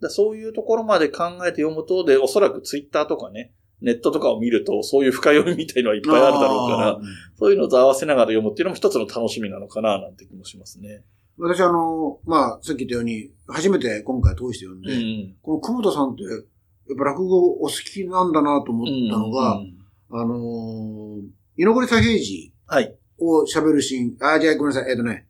でそういうところまで考えて読むと、で、おそらくツイッターとかね、ネットとかを見ると、そういう深読みみたいのはいっぱいあるだろうから。そういうのと合わせながら読むっていうのも一つの楽しみなのかな、なんて気もしますね。私あの、まあ、さっき言ったように、初めて今回通して読んで、うん。この久保田さんって、やっぱ落語お好きなんだなと思ったのが、うんあのー、居残り左平次はい。を喋るシーン、あ、じゃあごめんなさい、えっ、とね、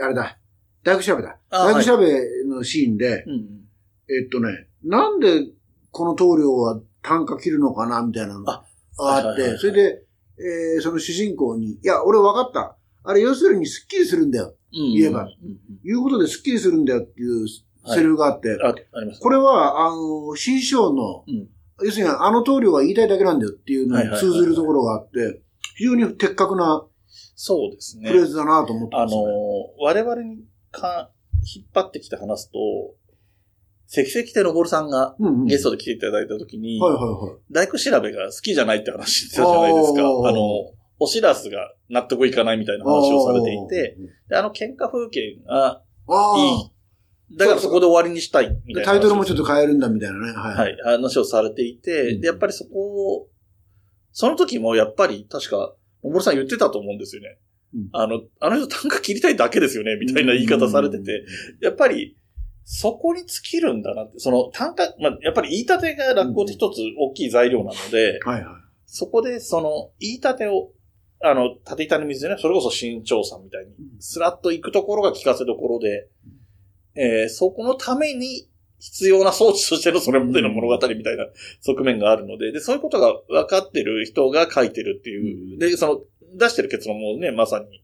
あれだ、大工調べだ。あ大工調べのシーンで、うん。えっとね、なんでこの棟梁は単価切るのかな、みたいなのがああって、はいはいはいはいそれで、えーその主人公に、いや、俺分かった。あれ、要するにスッキリするんだよ。うん言えばうんうんいうことでスッキリするんだよっていうセリフがあって、あ、あります。これは、あの、新章の、うん要するにあの棟梁は言いたいだけなんだよっていうのに通ずるところがあって、非常に的確なそうですね。フレーズだなと思ってあのますね。、我々にか引っ張ってきて話すと、関関手のぼるさんがゲストで来ていただいたときに。大工調べが好きじゃないって話してたじゃないですか。あの、おしらすが納得いかないみたいな話をされていて、であの喧嘩風景がいい。だからそこで終わりにしたいみたいな。タイトルもちょっと変えるんだみたいなね。はい。はい、話をされていて、うんで、やっぱりそこを、その時もやっぱり確か、のぼるさん言ってたと思うんですよね。うんあの、あの人単価切りたいだけですよね、みたいな言い方されてて、やっぱり、そこに尽きるんだなって、その単価、まあ、やっぱり言い立てが落語って一つ大きい材料なので、はいはい。そこでその言い立てを、あの、縦板の水でね、それこそ新潮さんみたいに、スラッと行くところが聞かせどころで、えーそこのために必要な装置としてのそれまでの物語みたいな側面があるので、で、そういうことが分かってる人が書いてるっていう、で、その、出してる結論もね、まさに。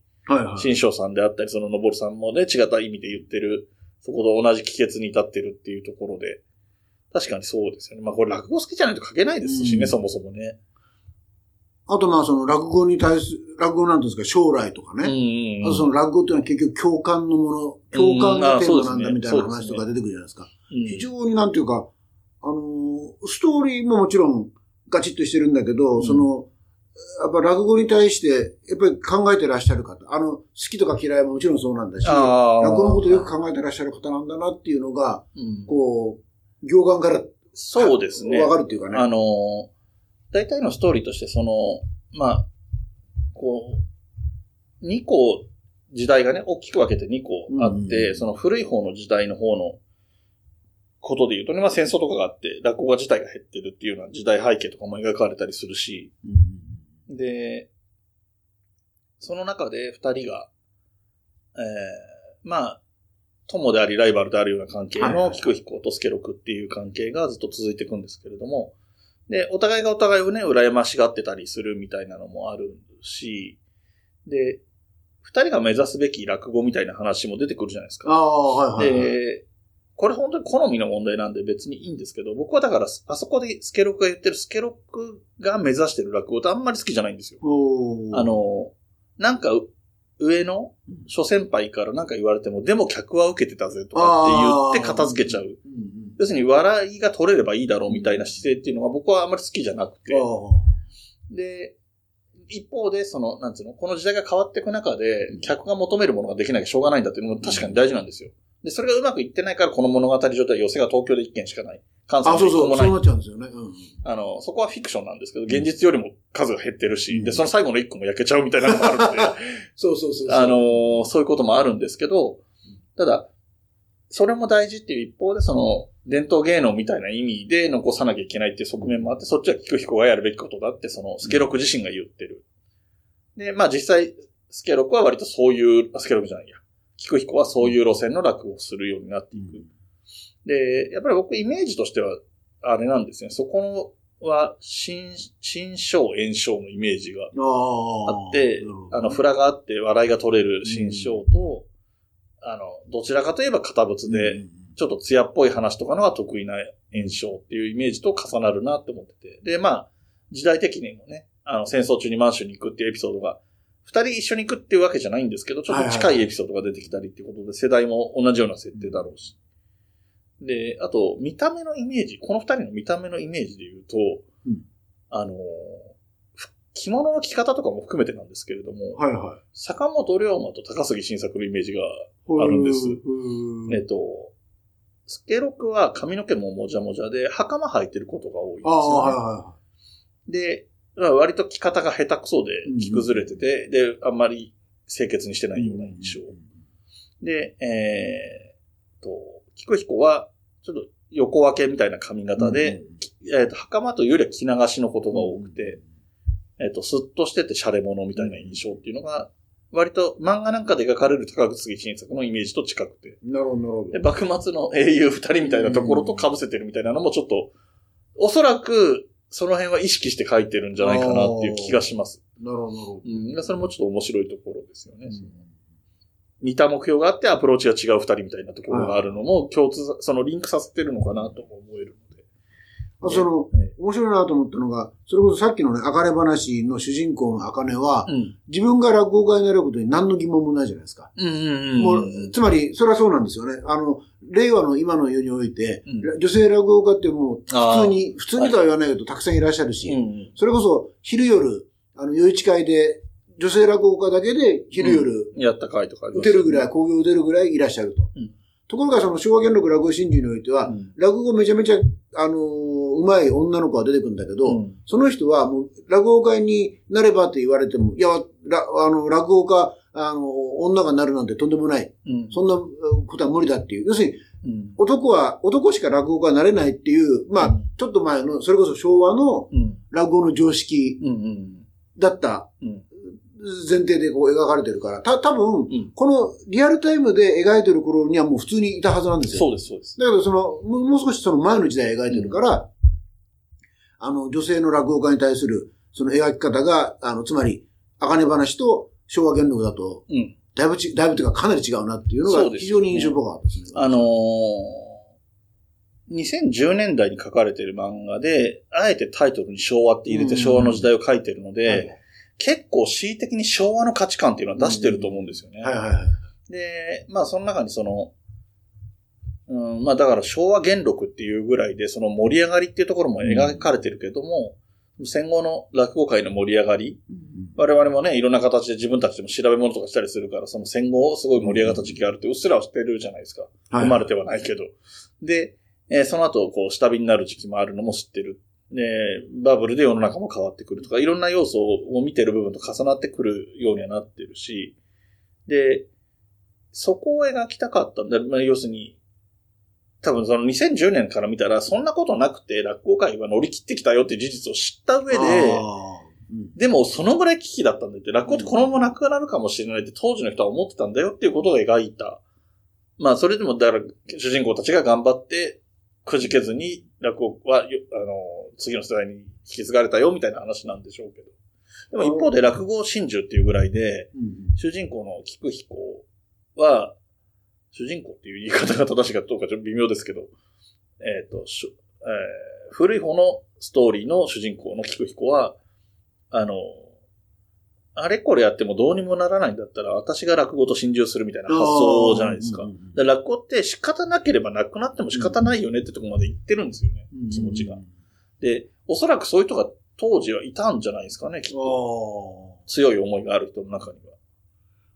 新章さんであったり、そののぼるさんもね、違った意味で言ってる、そこと同じ帰結に至ってるっていうところで、確かにそうですよね。まあこれ落語好きじゃないと書けないですしね、うんそもそもね。あとまあその落語に対する、落語なんですか、将来とかね。うんあとその落語っていうのは結局共感のもの、共感がテーマなんだみたいな話とか出てくるじゃないですか。うん非常になんていうか、あのーストーリーももちろんガチッとしてるんだけど、んその、やっぱ落語に対して、やっぱり考えてらっしゃる方、あの、好きとか嫌いももちろんそうなんだし、落語のことをよく考えてらっしゃる方なんだなっていうのが、うんこう、行間からそうですね。わかるっていうかね。あの、大体のストーリーとして、その、まあ、こう、2個、時代がね、大きく分けて2個あって、うんその古い方の時代の方のことで言うとね、まあ戦争とかがあって、落語家自体が減ってるっていうような時代背景とかも描かれたりするし、うんで、その中で二人が、えー、まあ、友でありライバルであるような関係の菊彦と助六っていう関係がずっと続いていくんですけれども、で、お互いがお互いをね、羨ましがってたりするみたいなのもあるし、で、二人が目指すべき落語みたいな話も出てくるじゃないですか。ああ、はいはいはい。で、これ本当に好みの問題なんで別にいいんですけど、僕はだから、あそこでスケロクが言ってるスケロクが目指してる落語ってあんまり好きじゃないんですよ。あ、の、なんかう、上の諸先輩からなんか言われても、でも客は受けてたぜとかって言って片付けちゃう。うんうん要するに笑いが取れればいいだろうみたいな姿勢っていうのは僕はあんまり好きじゃなくて。で、一方で、その、なんつうの、この時代が変わっていく中で、客が求めるものができなきゃしょうがないんだっていうのも確かに大事なんですよ。で、それがうまくいってないから、この物語上では寄せが東京で一件しかない。関西あ、でそうそう、一個もないそうなっちゃうんですよね。うんあの、そこはフィクションなんですけど、現実よりも数が減ってるし、うんで、その最後の一個も焼けちゃうみたいなのがあるので、そうそうそうそう。あのーそういうこともあるんですけど、ただ、それも大事っていう一方で、その、伝統芸能みたいな意味で残さなきゃいけないっていう側面もあって、そっちは菊彦がやるべきことだって、その、スケロク自身が言ってる。で、まあ実際、スケロクは割とそういう、あスケロクじゃないや。菊彦はそういう路線の落語をするようになっていく。で、やっぱり僕イメージとしては、あれなんですね。そこのは、新、新章、炎章のイメージがあって、あの、フラがあって笑いが取れる新章と、あの、どちらかといえば堅物で、ちょっと艶っぽい話とかのが得意な炎章っていうイメージと重なるなって思ってて。で、まあ、時代的にもね、あの、戦争中に満州に行くっていうエピソードが、二人一緒に行くっていうわけじゃないんですけど、ちょっと近いエピソードが出てきたりっていうことで、世代も同じような設定だろうし。で、あと、見た目のイメージ、この二人の見た目のイメージで言うと、うんあの、ふ着物の着方とかも含めてなんですけれども、はいは坂本龍馬と高杉晋作のイメージが、い。あるんですうんえっと、スケロクは髪の毛ももじゃもじゃで、袴履いてることが多いんですああ、はいよ、ね。はで、まあ割と着方が下手くそでうん、着崩れてて、で、あんまり清潔にしてないい。ような印象。で、えーっと、菊彦は、ちょっと横分けみたいな髪型で、えーっと、袴というよりは着流しのことが多くて、えーっと、スッとしててシャレ者みたいな印象っていうのが、割と漫画なんかで描かれる高杉晋作のイメージと近くて、なるほど、なるほど。で、幕末の英雄二人みたいなところと被せてるみたいなのもちょっと、おそらく、その辺は意識して書いてるんじゃないかなっていう気がします。なるほど、なるほど。うん、それもちょっと面白いところですよね。うん似た目標があってアプローチが違う二人みたいなところがあるのも共通、そのリンクさせてるのかなとも思える。あその、ええ面白いなと思ったのが、それこそさっきのね、あかね話の主人公のあかねは、うん。自分が落語家になることに何の疑問もないじゃないですか。うんうんうん。もう、つまり、それはそうなんですよね。あの、令和の今の世において、うん女性落語家ってもう、普通に、普通にとは言わないけど、たくさんいらっしゃるし、うんうん。それこそ、昼夜、あの、夜市会で、女性落語家だけで、昼夜、やった回とかあります打てるぐらい、興行打てるぐらいいらっしゃると。うんところがその昭和元禄落語真珠においては、うん落語めちゃめちゃ、あのーうまい女の子が出てくるんだけど、うんその人はもう落語家になればって言われても、いや、らあの、落語家、あの、女がなるなんてとんでもない。うんそんなうんことは無理だっていう。要するに、うん。男は、男しか落語家になれないっていう、まあうん、ちょっと前の、それこそ昭和のうん。落語の常識。だったうん。前提でこう描かれてるから、た、多分、うん。このリアルタイムで描いてる頃にはもう普通にいたはずなんですよ。そうです、そうです。だけど、その、もう少しその前の時代描いてるから、あの、女性の落語家に対する、その描き方が、あの、つまり、茜話と昭和元禄だと、うん。だいぶち、だいぶというかかなり違うなっていうのが非常に印象深かったですね。あのー、2010年代に書かれてる漫画で、あえてタイトルに昭和って入れてうん昭和の時代を書いてるので、はい結構恣意的に昭和の価値観っていうのは出してると思うんですよね。はいはいはい。で、まあその中にその、うん、まあだから昭和元禄っていうぐらいで、その盛り上がりっていうところも描かれてるけども、戦後の落語界の盛り上がり、我々もね、いろんな形で自分たちでも調べ物とかしたりするから、その戦後すごい盛り上がった時期があるってうっすらは知ってるじゃないですか。はい生まれてはないけど。で、えーその後、こう、下火になる時期もあるのも知ってる。で、バブルで世の中も変わってくるとか、いろんな要素を見てる部分と重なってくるようにはなってるし、で、そこを描きたかったんだ。まあ、要するに、多分その2010年から見たら、そんなことなくて、落語界は乗り切ってきたよって事実を知った上で、でも、そのぐらい危機だったんだって、落語ってこのままなくなるかもしれないって当時の人は思ってたんだよっていうことを描いた。まあ、それでも、だから、主人公たちが頑張って、くじけずに、落語は、よあの、次の世代に引き継がれたよ、みたいな話なんでしょうけど。でも一方で、落語真珠っていうぐらいで、うん主人公の菊彦は、主人公っていう言い方が正しいかどうかちょっと微妙ですけど、えっ、と、しゅえー古い方のストーリーの主人公の菊彦は、あの、あれこれやってもどうにもならないんだったら、私が落語と心中するみたいな発想じゃないですか。うんうんうんで落語って仕方なければなくなっても仕方ないよねってとこまで言ってるんですよね、うん気持ちが。で、おそらくそういう人が当時はいたんじゃないですかね、きっと。強い思いがある人の中には。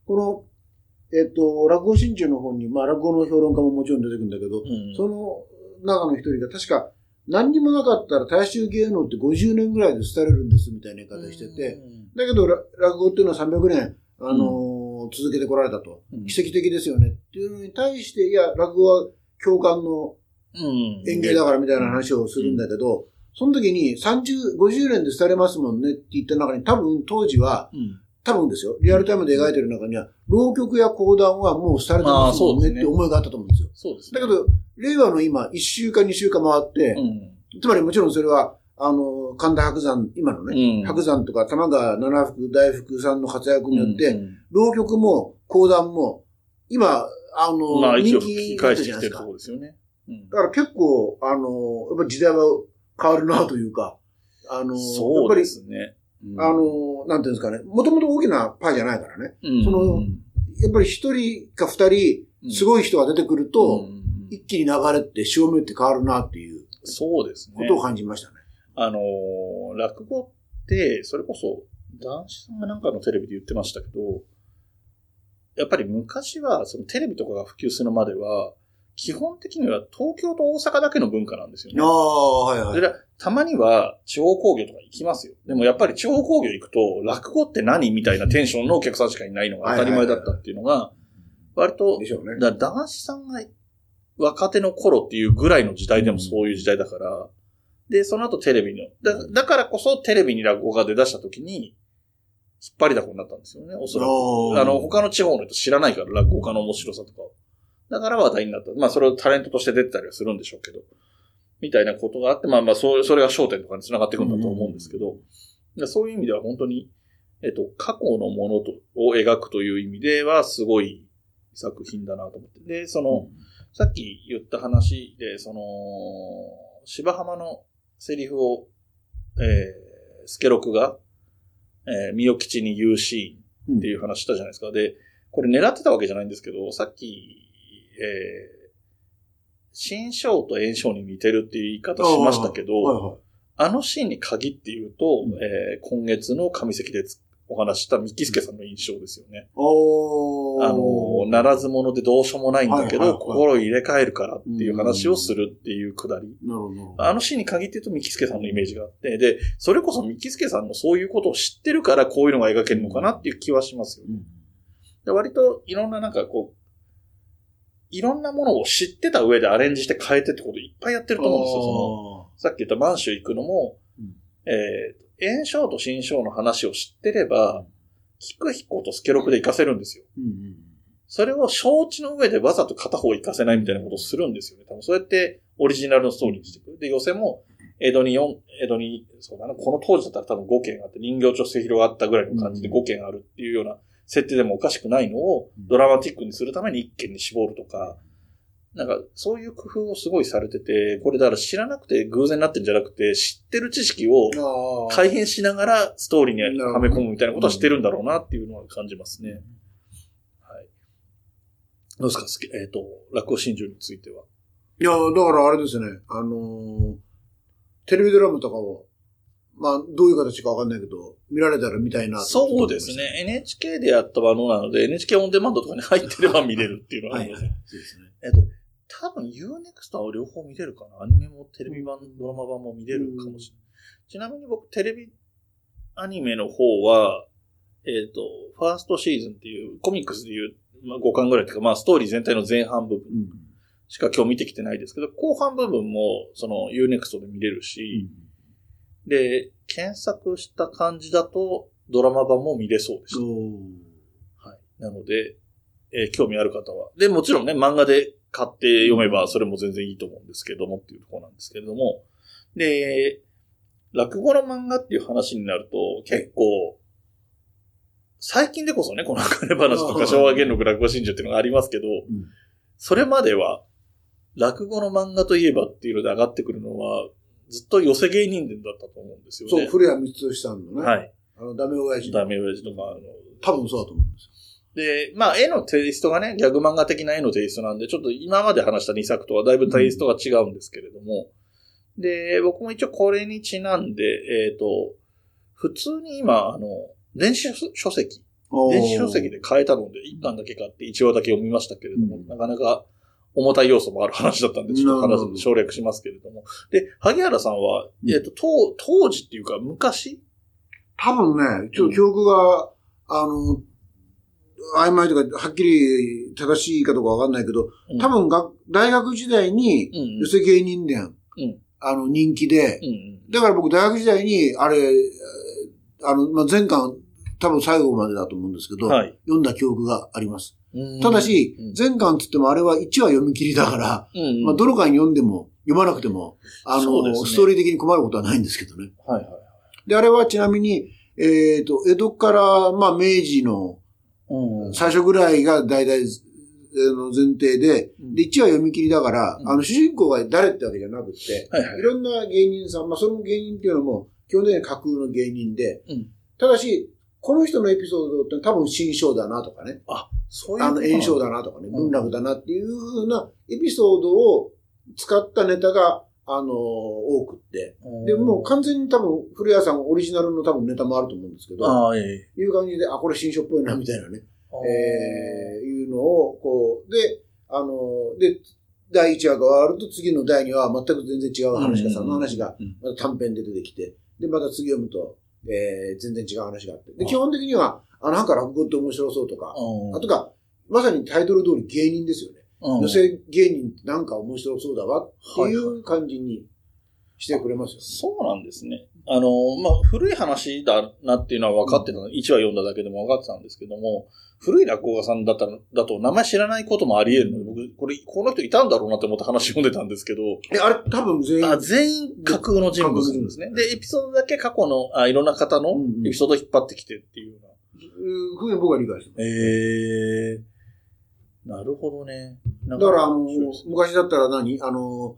この、えっと、落語新中の本に、まあ、落語の評論家ももちろん出てくるんだけど、うんその中の一人が確か、何にもなかったら大衆芸能って50年ぐらいで廃れるんですみたいな言い方してて、だけど、ら落語っていうのは300年、あのー続けてこられたと。うん奇跡的ですよねっていうのに対して、いや、落語は共感のうん演芸だからみたいな話をするんだけど、その時に30、50年で廃れますもんねって言った中に多分当時は、うん多分ですよ、リアルタイムで描いてる中には、浪曲や講談はもう廃れてますもんねって思いがあったと思うんですよ。そうですね。だけど、令和の今、1週間2週間回って、うん。つまりもちろんそれは、あの、神田伯山、今のね、うん白山とか玉川七福大福さんの活躍によって、うん浪曲も講談も、今、あの、まあ、一人気だっしてゃないですか。ころですよね。うんだから結構、あの、やっぱり時代は変わるなというか、あの、そうでやっぱり、すね。あの、なんていうんですかね、もともと大きなパイじゃないからね。うん、そのうんやっぱり一人か二人、すごい人が出てくると、うん一気に流れって潮目って変わるなっていうそうですね。ことを感じましたね。あのー、落語って、それこそ、男子さんがなんかのテレビで言ってましたけど、やっぱり昔は、そのテレビとかが普及するまでは、基本的には東京と大阪だけの文化なんですよねあ。あ、はいはい。それはたまには地方工業とか行きますよ。でもやっぱり地方工業行くと、落語って何みたいなテンションのお客さんしかいないのが当たり前だったっていうのが、割とで、しょうね。だから男子さんが若手の頃っていうぐらいの時代でもそういう時代だから、で、その後テレビの、だだからこそテレビに落語が出だした時に、引っ張りだこになったんですよね、おそらく。ああの、他の地方の人知らないから、落語家の面白さとかを。だから話題になった。まあ、それをタレントとして出てたりはするんでしょうけど。みたいなことがあって、まあまあ、それそれが焦点とかに繋がっていくんだと思うんですけど、でそういう意味では本当に、えっと、過去のものとを描くという意味では、すごい作品だなと思って。で、その、さっき言った話で、その、芝浜のセリフを、えー、スケロクが、えー、三代吉に言うシーンっていう話したじゃないですか。で、これ狙ってたわけじゃないんですけど、さっき、えー、新章と炎章に似てるっていう言い方しましたけど、はいはい。あのシーンに限って言うと、うんえー今月の上関でつお話しした三木助さんの印象ですよね。おーあの、ならず者でどうしようもないんだけど、はいはいはい心を入れ替えるからっていう話をするっていうくだり。なるほど。あのシーンに限って言うと三木助さんのイメージがあって、で、それこそ三木助さんのそういうことを知ってるからこういうのが描けるのかなっていう気はしますよね。で割といろんななんかこう、いろんなものを知ってた上でアレンジして変えてってこといっぱいやってると思うんですよ。そのさっき言った満州行くのも、うんえー、炎章と新章の話を知ってれば、菊彦とスケロクで活かせるんですよ。うんうんそれを承知の上でわざと片方活かせないみたいなことをするんですよね。多分そうやってオリジナルのストーリーにしていく。で、寄せも、江戸に4、江戸に、そうだな、この当時だったら多分5件あって、人形町末広があったぐらいの感じでうん5件あるっていうような設定でもおかしくないのをうんドラマティックにするために1件に絞るとか、なんか、そういう工夫をすごいされてて、これだから知らなくて偶然になってるんじゃなくて、知ってる知識を改変しながらストーリーにはめ込むみたいなことはしてるんだろうなっていうのは感じますね。はい。どうですか？えっ、と、落語真珠については。いや、だからあれですね、あのーテレビドラマとかを、まあ、どういう形かわかんないけど、見られたら見たいなとそうですね。NHK でやったものなので、NHK オンデマンドとかに入ってれば見れるっていうのはあはい、ります。はい。そうですね。えっと、多分 UNEXT は両方見れるかな。アニメもテレビ版、ドラマ版も見れるかもしれない。ちなみに僕、テレビアニメの方は、えっ、と、ファーストシーズンっていう、コミックスでいう、まあ、5巻ぐらいというか、まあ、ストーリー全体の前半部分うん。しか今日見てきてないですけど、後半部分も、その UNEXT で見れるし、で、検索した感じだと、ドラマ版も見れそうでした。おはい。なので、えー興味ある方は。で、もちろんね、漫画で買って読めば、それも全然いいと思うんですけどもっていうところなんですけれども。で、落語の漫画っていう話になると、結構、最近でこそね、この金話とか昭和元禄落語真珠っていうのがありますけど、んそれまでは、落語の漫画といえばっていうので上がってくるのは、ずっと寄せ芸人伝だったと思うんですよね。そう、古谷光俊さんのね、はい。あの、ダメ親父。ダメ親父とか、あの、多分そうだと思うんですよ。で、まあ、絵のテイストがね、ギャグ漫画的な絵のテイストなんで、ちょっと今まで話した2作とはだいぶテイストが違うんですけれども、で、僕も一応これにちなんで、えっ、と、普通に今、あの、電子書籍、電子書籍で買えたので、1巻だけ買って1話だけ読みましたけれども、うん。なかなか重たい要素もある話だったんで、ちょっと話省略しますけれども。で、萩原さんは、うん。えっ、と、当、当時っていうか、昔？多分ね、ちょっと記憶が、あの、曖昧とか、はっきり正しいかどうかわかんないけど、うん多分が、大学時代に、寄せ芸人伝、うんあの、人気で。だから僕大学時代に、あれ、えーあの、まあ、前巻、多分最後までだと思うんですけど、はい。読んだ記憶があります。うんただしうん、前巻つってもあれは1話読み切りだから、うんうんまあ、どの巻読んでも、読まなくても、あの、ねストーリー的に困ることはないんですけどね。はいはい。で、あれはちなみに、えっ、と、江戸から、まあ、明治のうん最初ぐらいが大体、あの前提で、うん。で、1話読み切りだから、うん。あの、主人公が誰ってわけじゃなくて、はい。ろんな芸人さん、まあ、その芸人っていうのも、基本的には架空の芸人で、うん。ただし、この人のエピソードって多分新章だなとかね、あ、そういうあの、炎章だなとかね、ん文楽だなっていう風なエピソードを使ったネタが、あの、多くって。で、もう完全に多分、古谷さんオリジナルの多分ネタもあると思うんですけど、ああ、ええ。いう感じで、あ、これ新書っぽいな、みたいなね、えー、いうのを、こう、で、あの、で、第1話が終わると次の第2話は全く全然違う話家さんの話がうんまた短編で出てきて、で、また次読むと、えー、全然違う話があって。で、あ基本的には、あ、なんか落語って面白そうとか、うんあとか、まさにタイトル通り芸人ですよね。うん女性芸人ってなんか面白そうだわっていう感じにしてくれますよね。そうなんですね。あの、まあ、古い話だなっていうのは分かってたの、1話読んだだけでも分かってたんですけども、古い落語家さんだったら、だと名前知らないこともあり得るので、僕、これ、この人いたんだろうなって思って話読んでたんですけど、え、あれ多分全員、あ全員架空の人物なんですね。で、エピソードだけ過去の、あいろんな方のエピソードを引っ張ってきてっていうような。うふうに僕は理解してます。ええなるほどね。だだから、あの昔だったら何？あの、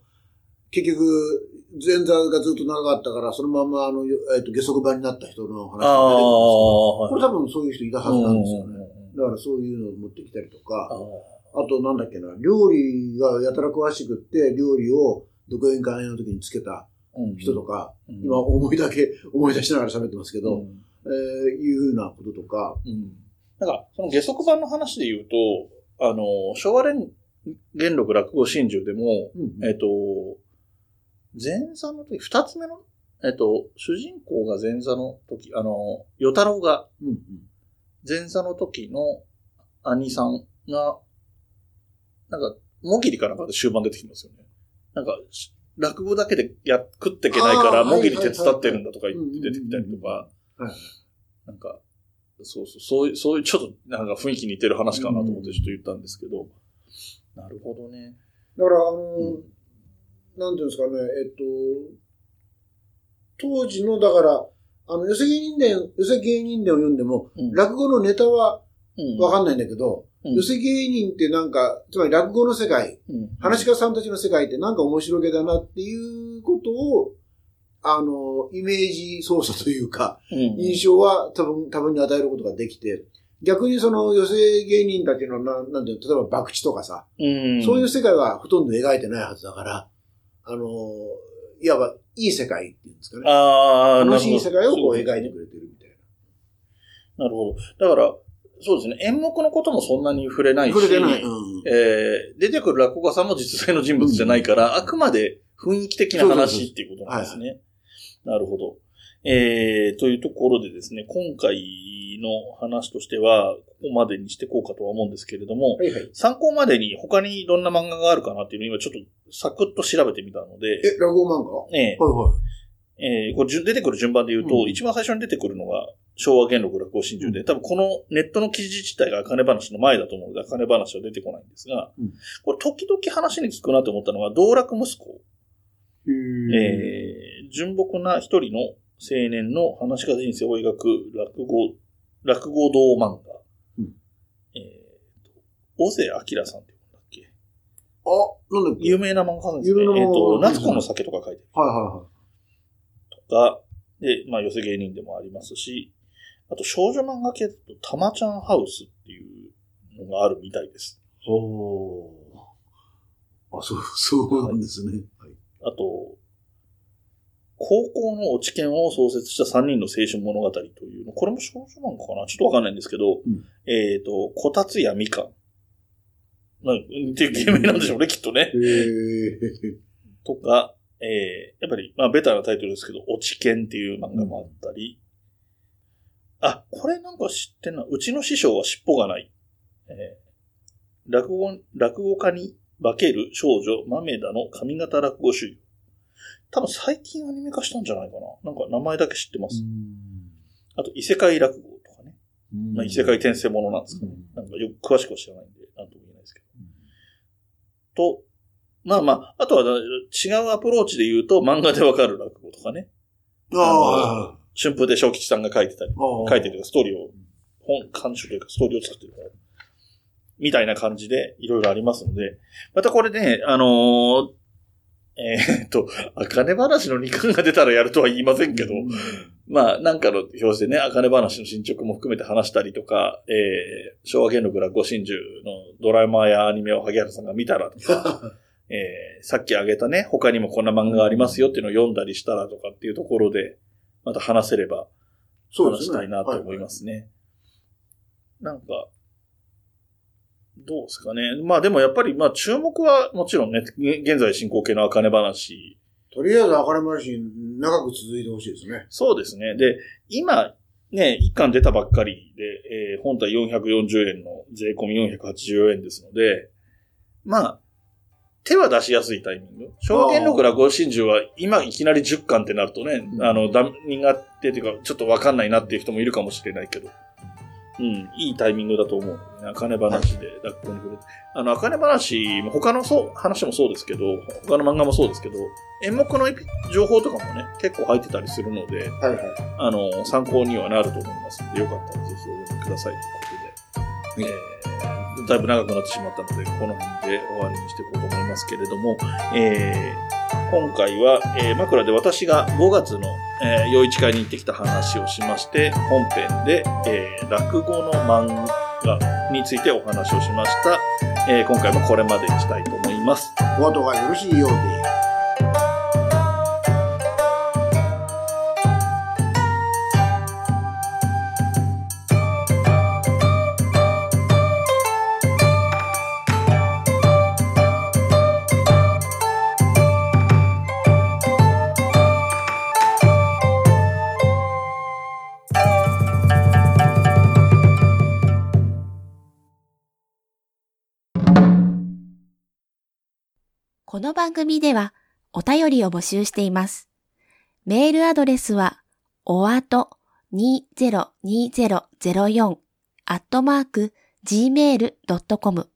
結局、前座がずっと長かったから、そのまま、あの、えっ、と、下足版になった人の話が出てくるんですこれ多分そういう人いたはずなんですよね。うんうんうんだからそういうのを持ってきたりとあか、ー。あとなんだっけな、料理がやたら詳しくって、料理を独演会の時につけたうん人とか、うん。今思いだけ、思い出しながら喋ってますけど、うん。えーいうふうなこととか、うん。なんか、その下足版の話で言うと、あの、昭和連元禄落語真珠でも、うんえっ、と、前座の時、二つ目の、えっ、と、主人公が前座の時、あの、与太郎がうんうん。前座の時の兄さんが、なんか、もぎりかなんかで終盤出てきますよね。なんか、し落語だけでや、食っていけないから、もぎり手伝ってるんだとか言って出てきたりとか、はい。なんか、そうそう、そういう、そういうちょっとなんか雰囲気似てる話かなと思ってちょっと言ったんですけど、なるほどね。だから、あの、うん。なんていうんですかね、えっと、当時の、だから、あの、寄せ芸人伝、寄せ芸人伝を読んでも、うん。落語のネタはうん。わかんないんだけど、うん。寄せ芸人ってなんか、つまり落語の世界、うん。話し家さんたちの世界ってなんか面白げだなっていうことを、あの、イメージ操作というか、うん印象は多分、多分に与えることができて、逆にその寄せ芸人たちのな、なんていうの例えば博打とかさ、うんそういう世界はほとんど描いてないはずだから、あの、いわばいい世界っていうんですかね。ああ、楽しい世界をこう描いてくれてるみたいなるほど。だから、そうですね。演目のこともそんなに触れないな。し。触れてない。うん。えー出てくる落語家さんも実在の人物じゃないから、あくまで雰囲気的な話っていうことなんですね。なるほど。えー、というところでですね、今回の話としては、ここまでにしていこうかとは思うんですけれども、はいはい。参考までに他にどんな漫画があるかなっていうのを今ちょっとサクッと調べてみたので、え、落語漫画？はえいはーえーこれ順出てくる順番で言うと、うん一番最初に出てくるのが昭和元禄落語真珠で、多分このネットの記事自体が金話の前だと思うので、金話は出てこないんですが、うんこれ時々話に聞くなと思ったのが、道楽息子。い。えー純朴な一人の青年の話し家人生を描く落語、落語道漫画。うんえーと、尾瀬明さんっていうんだっけ？あ、なんだっけ？有名な漫画家さんですね。えっ、と、漫画家夏子の酒とか書いてるはいはとか、で、まあ、寄せ芸人でもありますし、あと少女漫画系だと、たまちゃんハウスっていうのがあるみたいです。いはい。おーあ、そう、そうなんですね。はい。あと、高校の落ち研を創設した3人の青春物語というの、これも少女漫画かな？ちょっとわかんないんですけど、うんえっ、と、こたつやみかん。なっていう芸名なんでしょうね、きっとね。とか、えー、やっぱり、まあ、ベタなタイトルですけど、落ち研っていう漫画もあったり、あ、これなんか知ってんな。うちの師匠は尻尾がない。えー、落語、落語家に化ける少女、豆田の上方落語主義。多分最近アニメ化したんじゃないかな。なんか名前だけ知ってます。あと、異世界落語とかね。まあ、異世界転生ものなんですかね。うんなんかよく詳しくは知らないんで、なんとも言えないですけど。と、まあまあ、あとは違うアプローチで言うと、漫画でわかる落語とかね。ああ、春風亭昇吉さんが書いてたり、書いてるストーリーを、本、監修というかストーリーを作ってる本。みたいな感じでいろいろありますので、またこれね、あのーえーっと、あかね話の2巻が出たらやるとは言いませんけど、まあ、なんかの表紙でね、あかね話の進捗も含めて話したりとか、えー、昭和元禄落語真珠のドラマやアニメを萩原さんが見たらとか、えー、さっき挙げたね、他にもこんな漫画がありますよっていうのを読んだりしたらとかっていうところで、また話せれば話しそうですね。たいなと思いますね。なんか、どうですかね。まあでもやっぱり、まあ注目はもちろんね、げ現在進行形のあかね話とりあえず、あかね話、長く続いてほしいですね。そうですね。で、今、ね、一巻出たばっかりで、えー本体440円の税込み484円ですので、まあ、手は出しやすいタイミング。昭和元禄落語真珠は今いきなり10巻ってなるとね、うんあの、だ苦手っていうか、ちょっとわかんないなっていう人もいるかもしれないけど、うん、いいタイミングだと思う。あかね話で落語に触れて。あの、あかね話も他のそう話もそうですけど、他の漫画もそうですけど、演目の情報とかもね、結構入ってたりするので、はいはい。あの、参考にはなると思いますので、よかったらぜひお読みくださいということで、えー、だいぶ長くなってしまったので、この辺で終わりにしていこうと思いますけれども、えー、今回は、えー、枕で私が5月の、えー、夜市会に行ってきた話をしまして、本編で、えー、落語の漫画についてお話をしました。えー、今回もこれまでにしたいと思います。お後がよろしいようで。組ではお便りを募集しています。メールアドレスは、おあと202004アットマーク gmail.com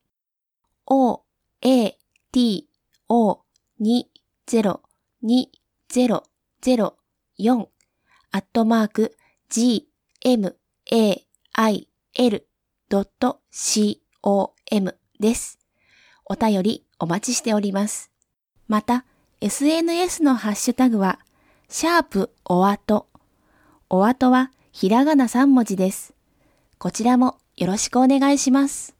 o, a, t, o, 202004アットマーク g, m, a, i, l, c, o, m です。お便りお待ちしております。また、SNS のハッシュタグは、シャープおあと。おあとはひらがな3文字です。こちらもよろしくお願いします。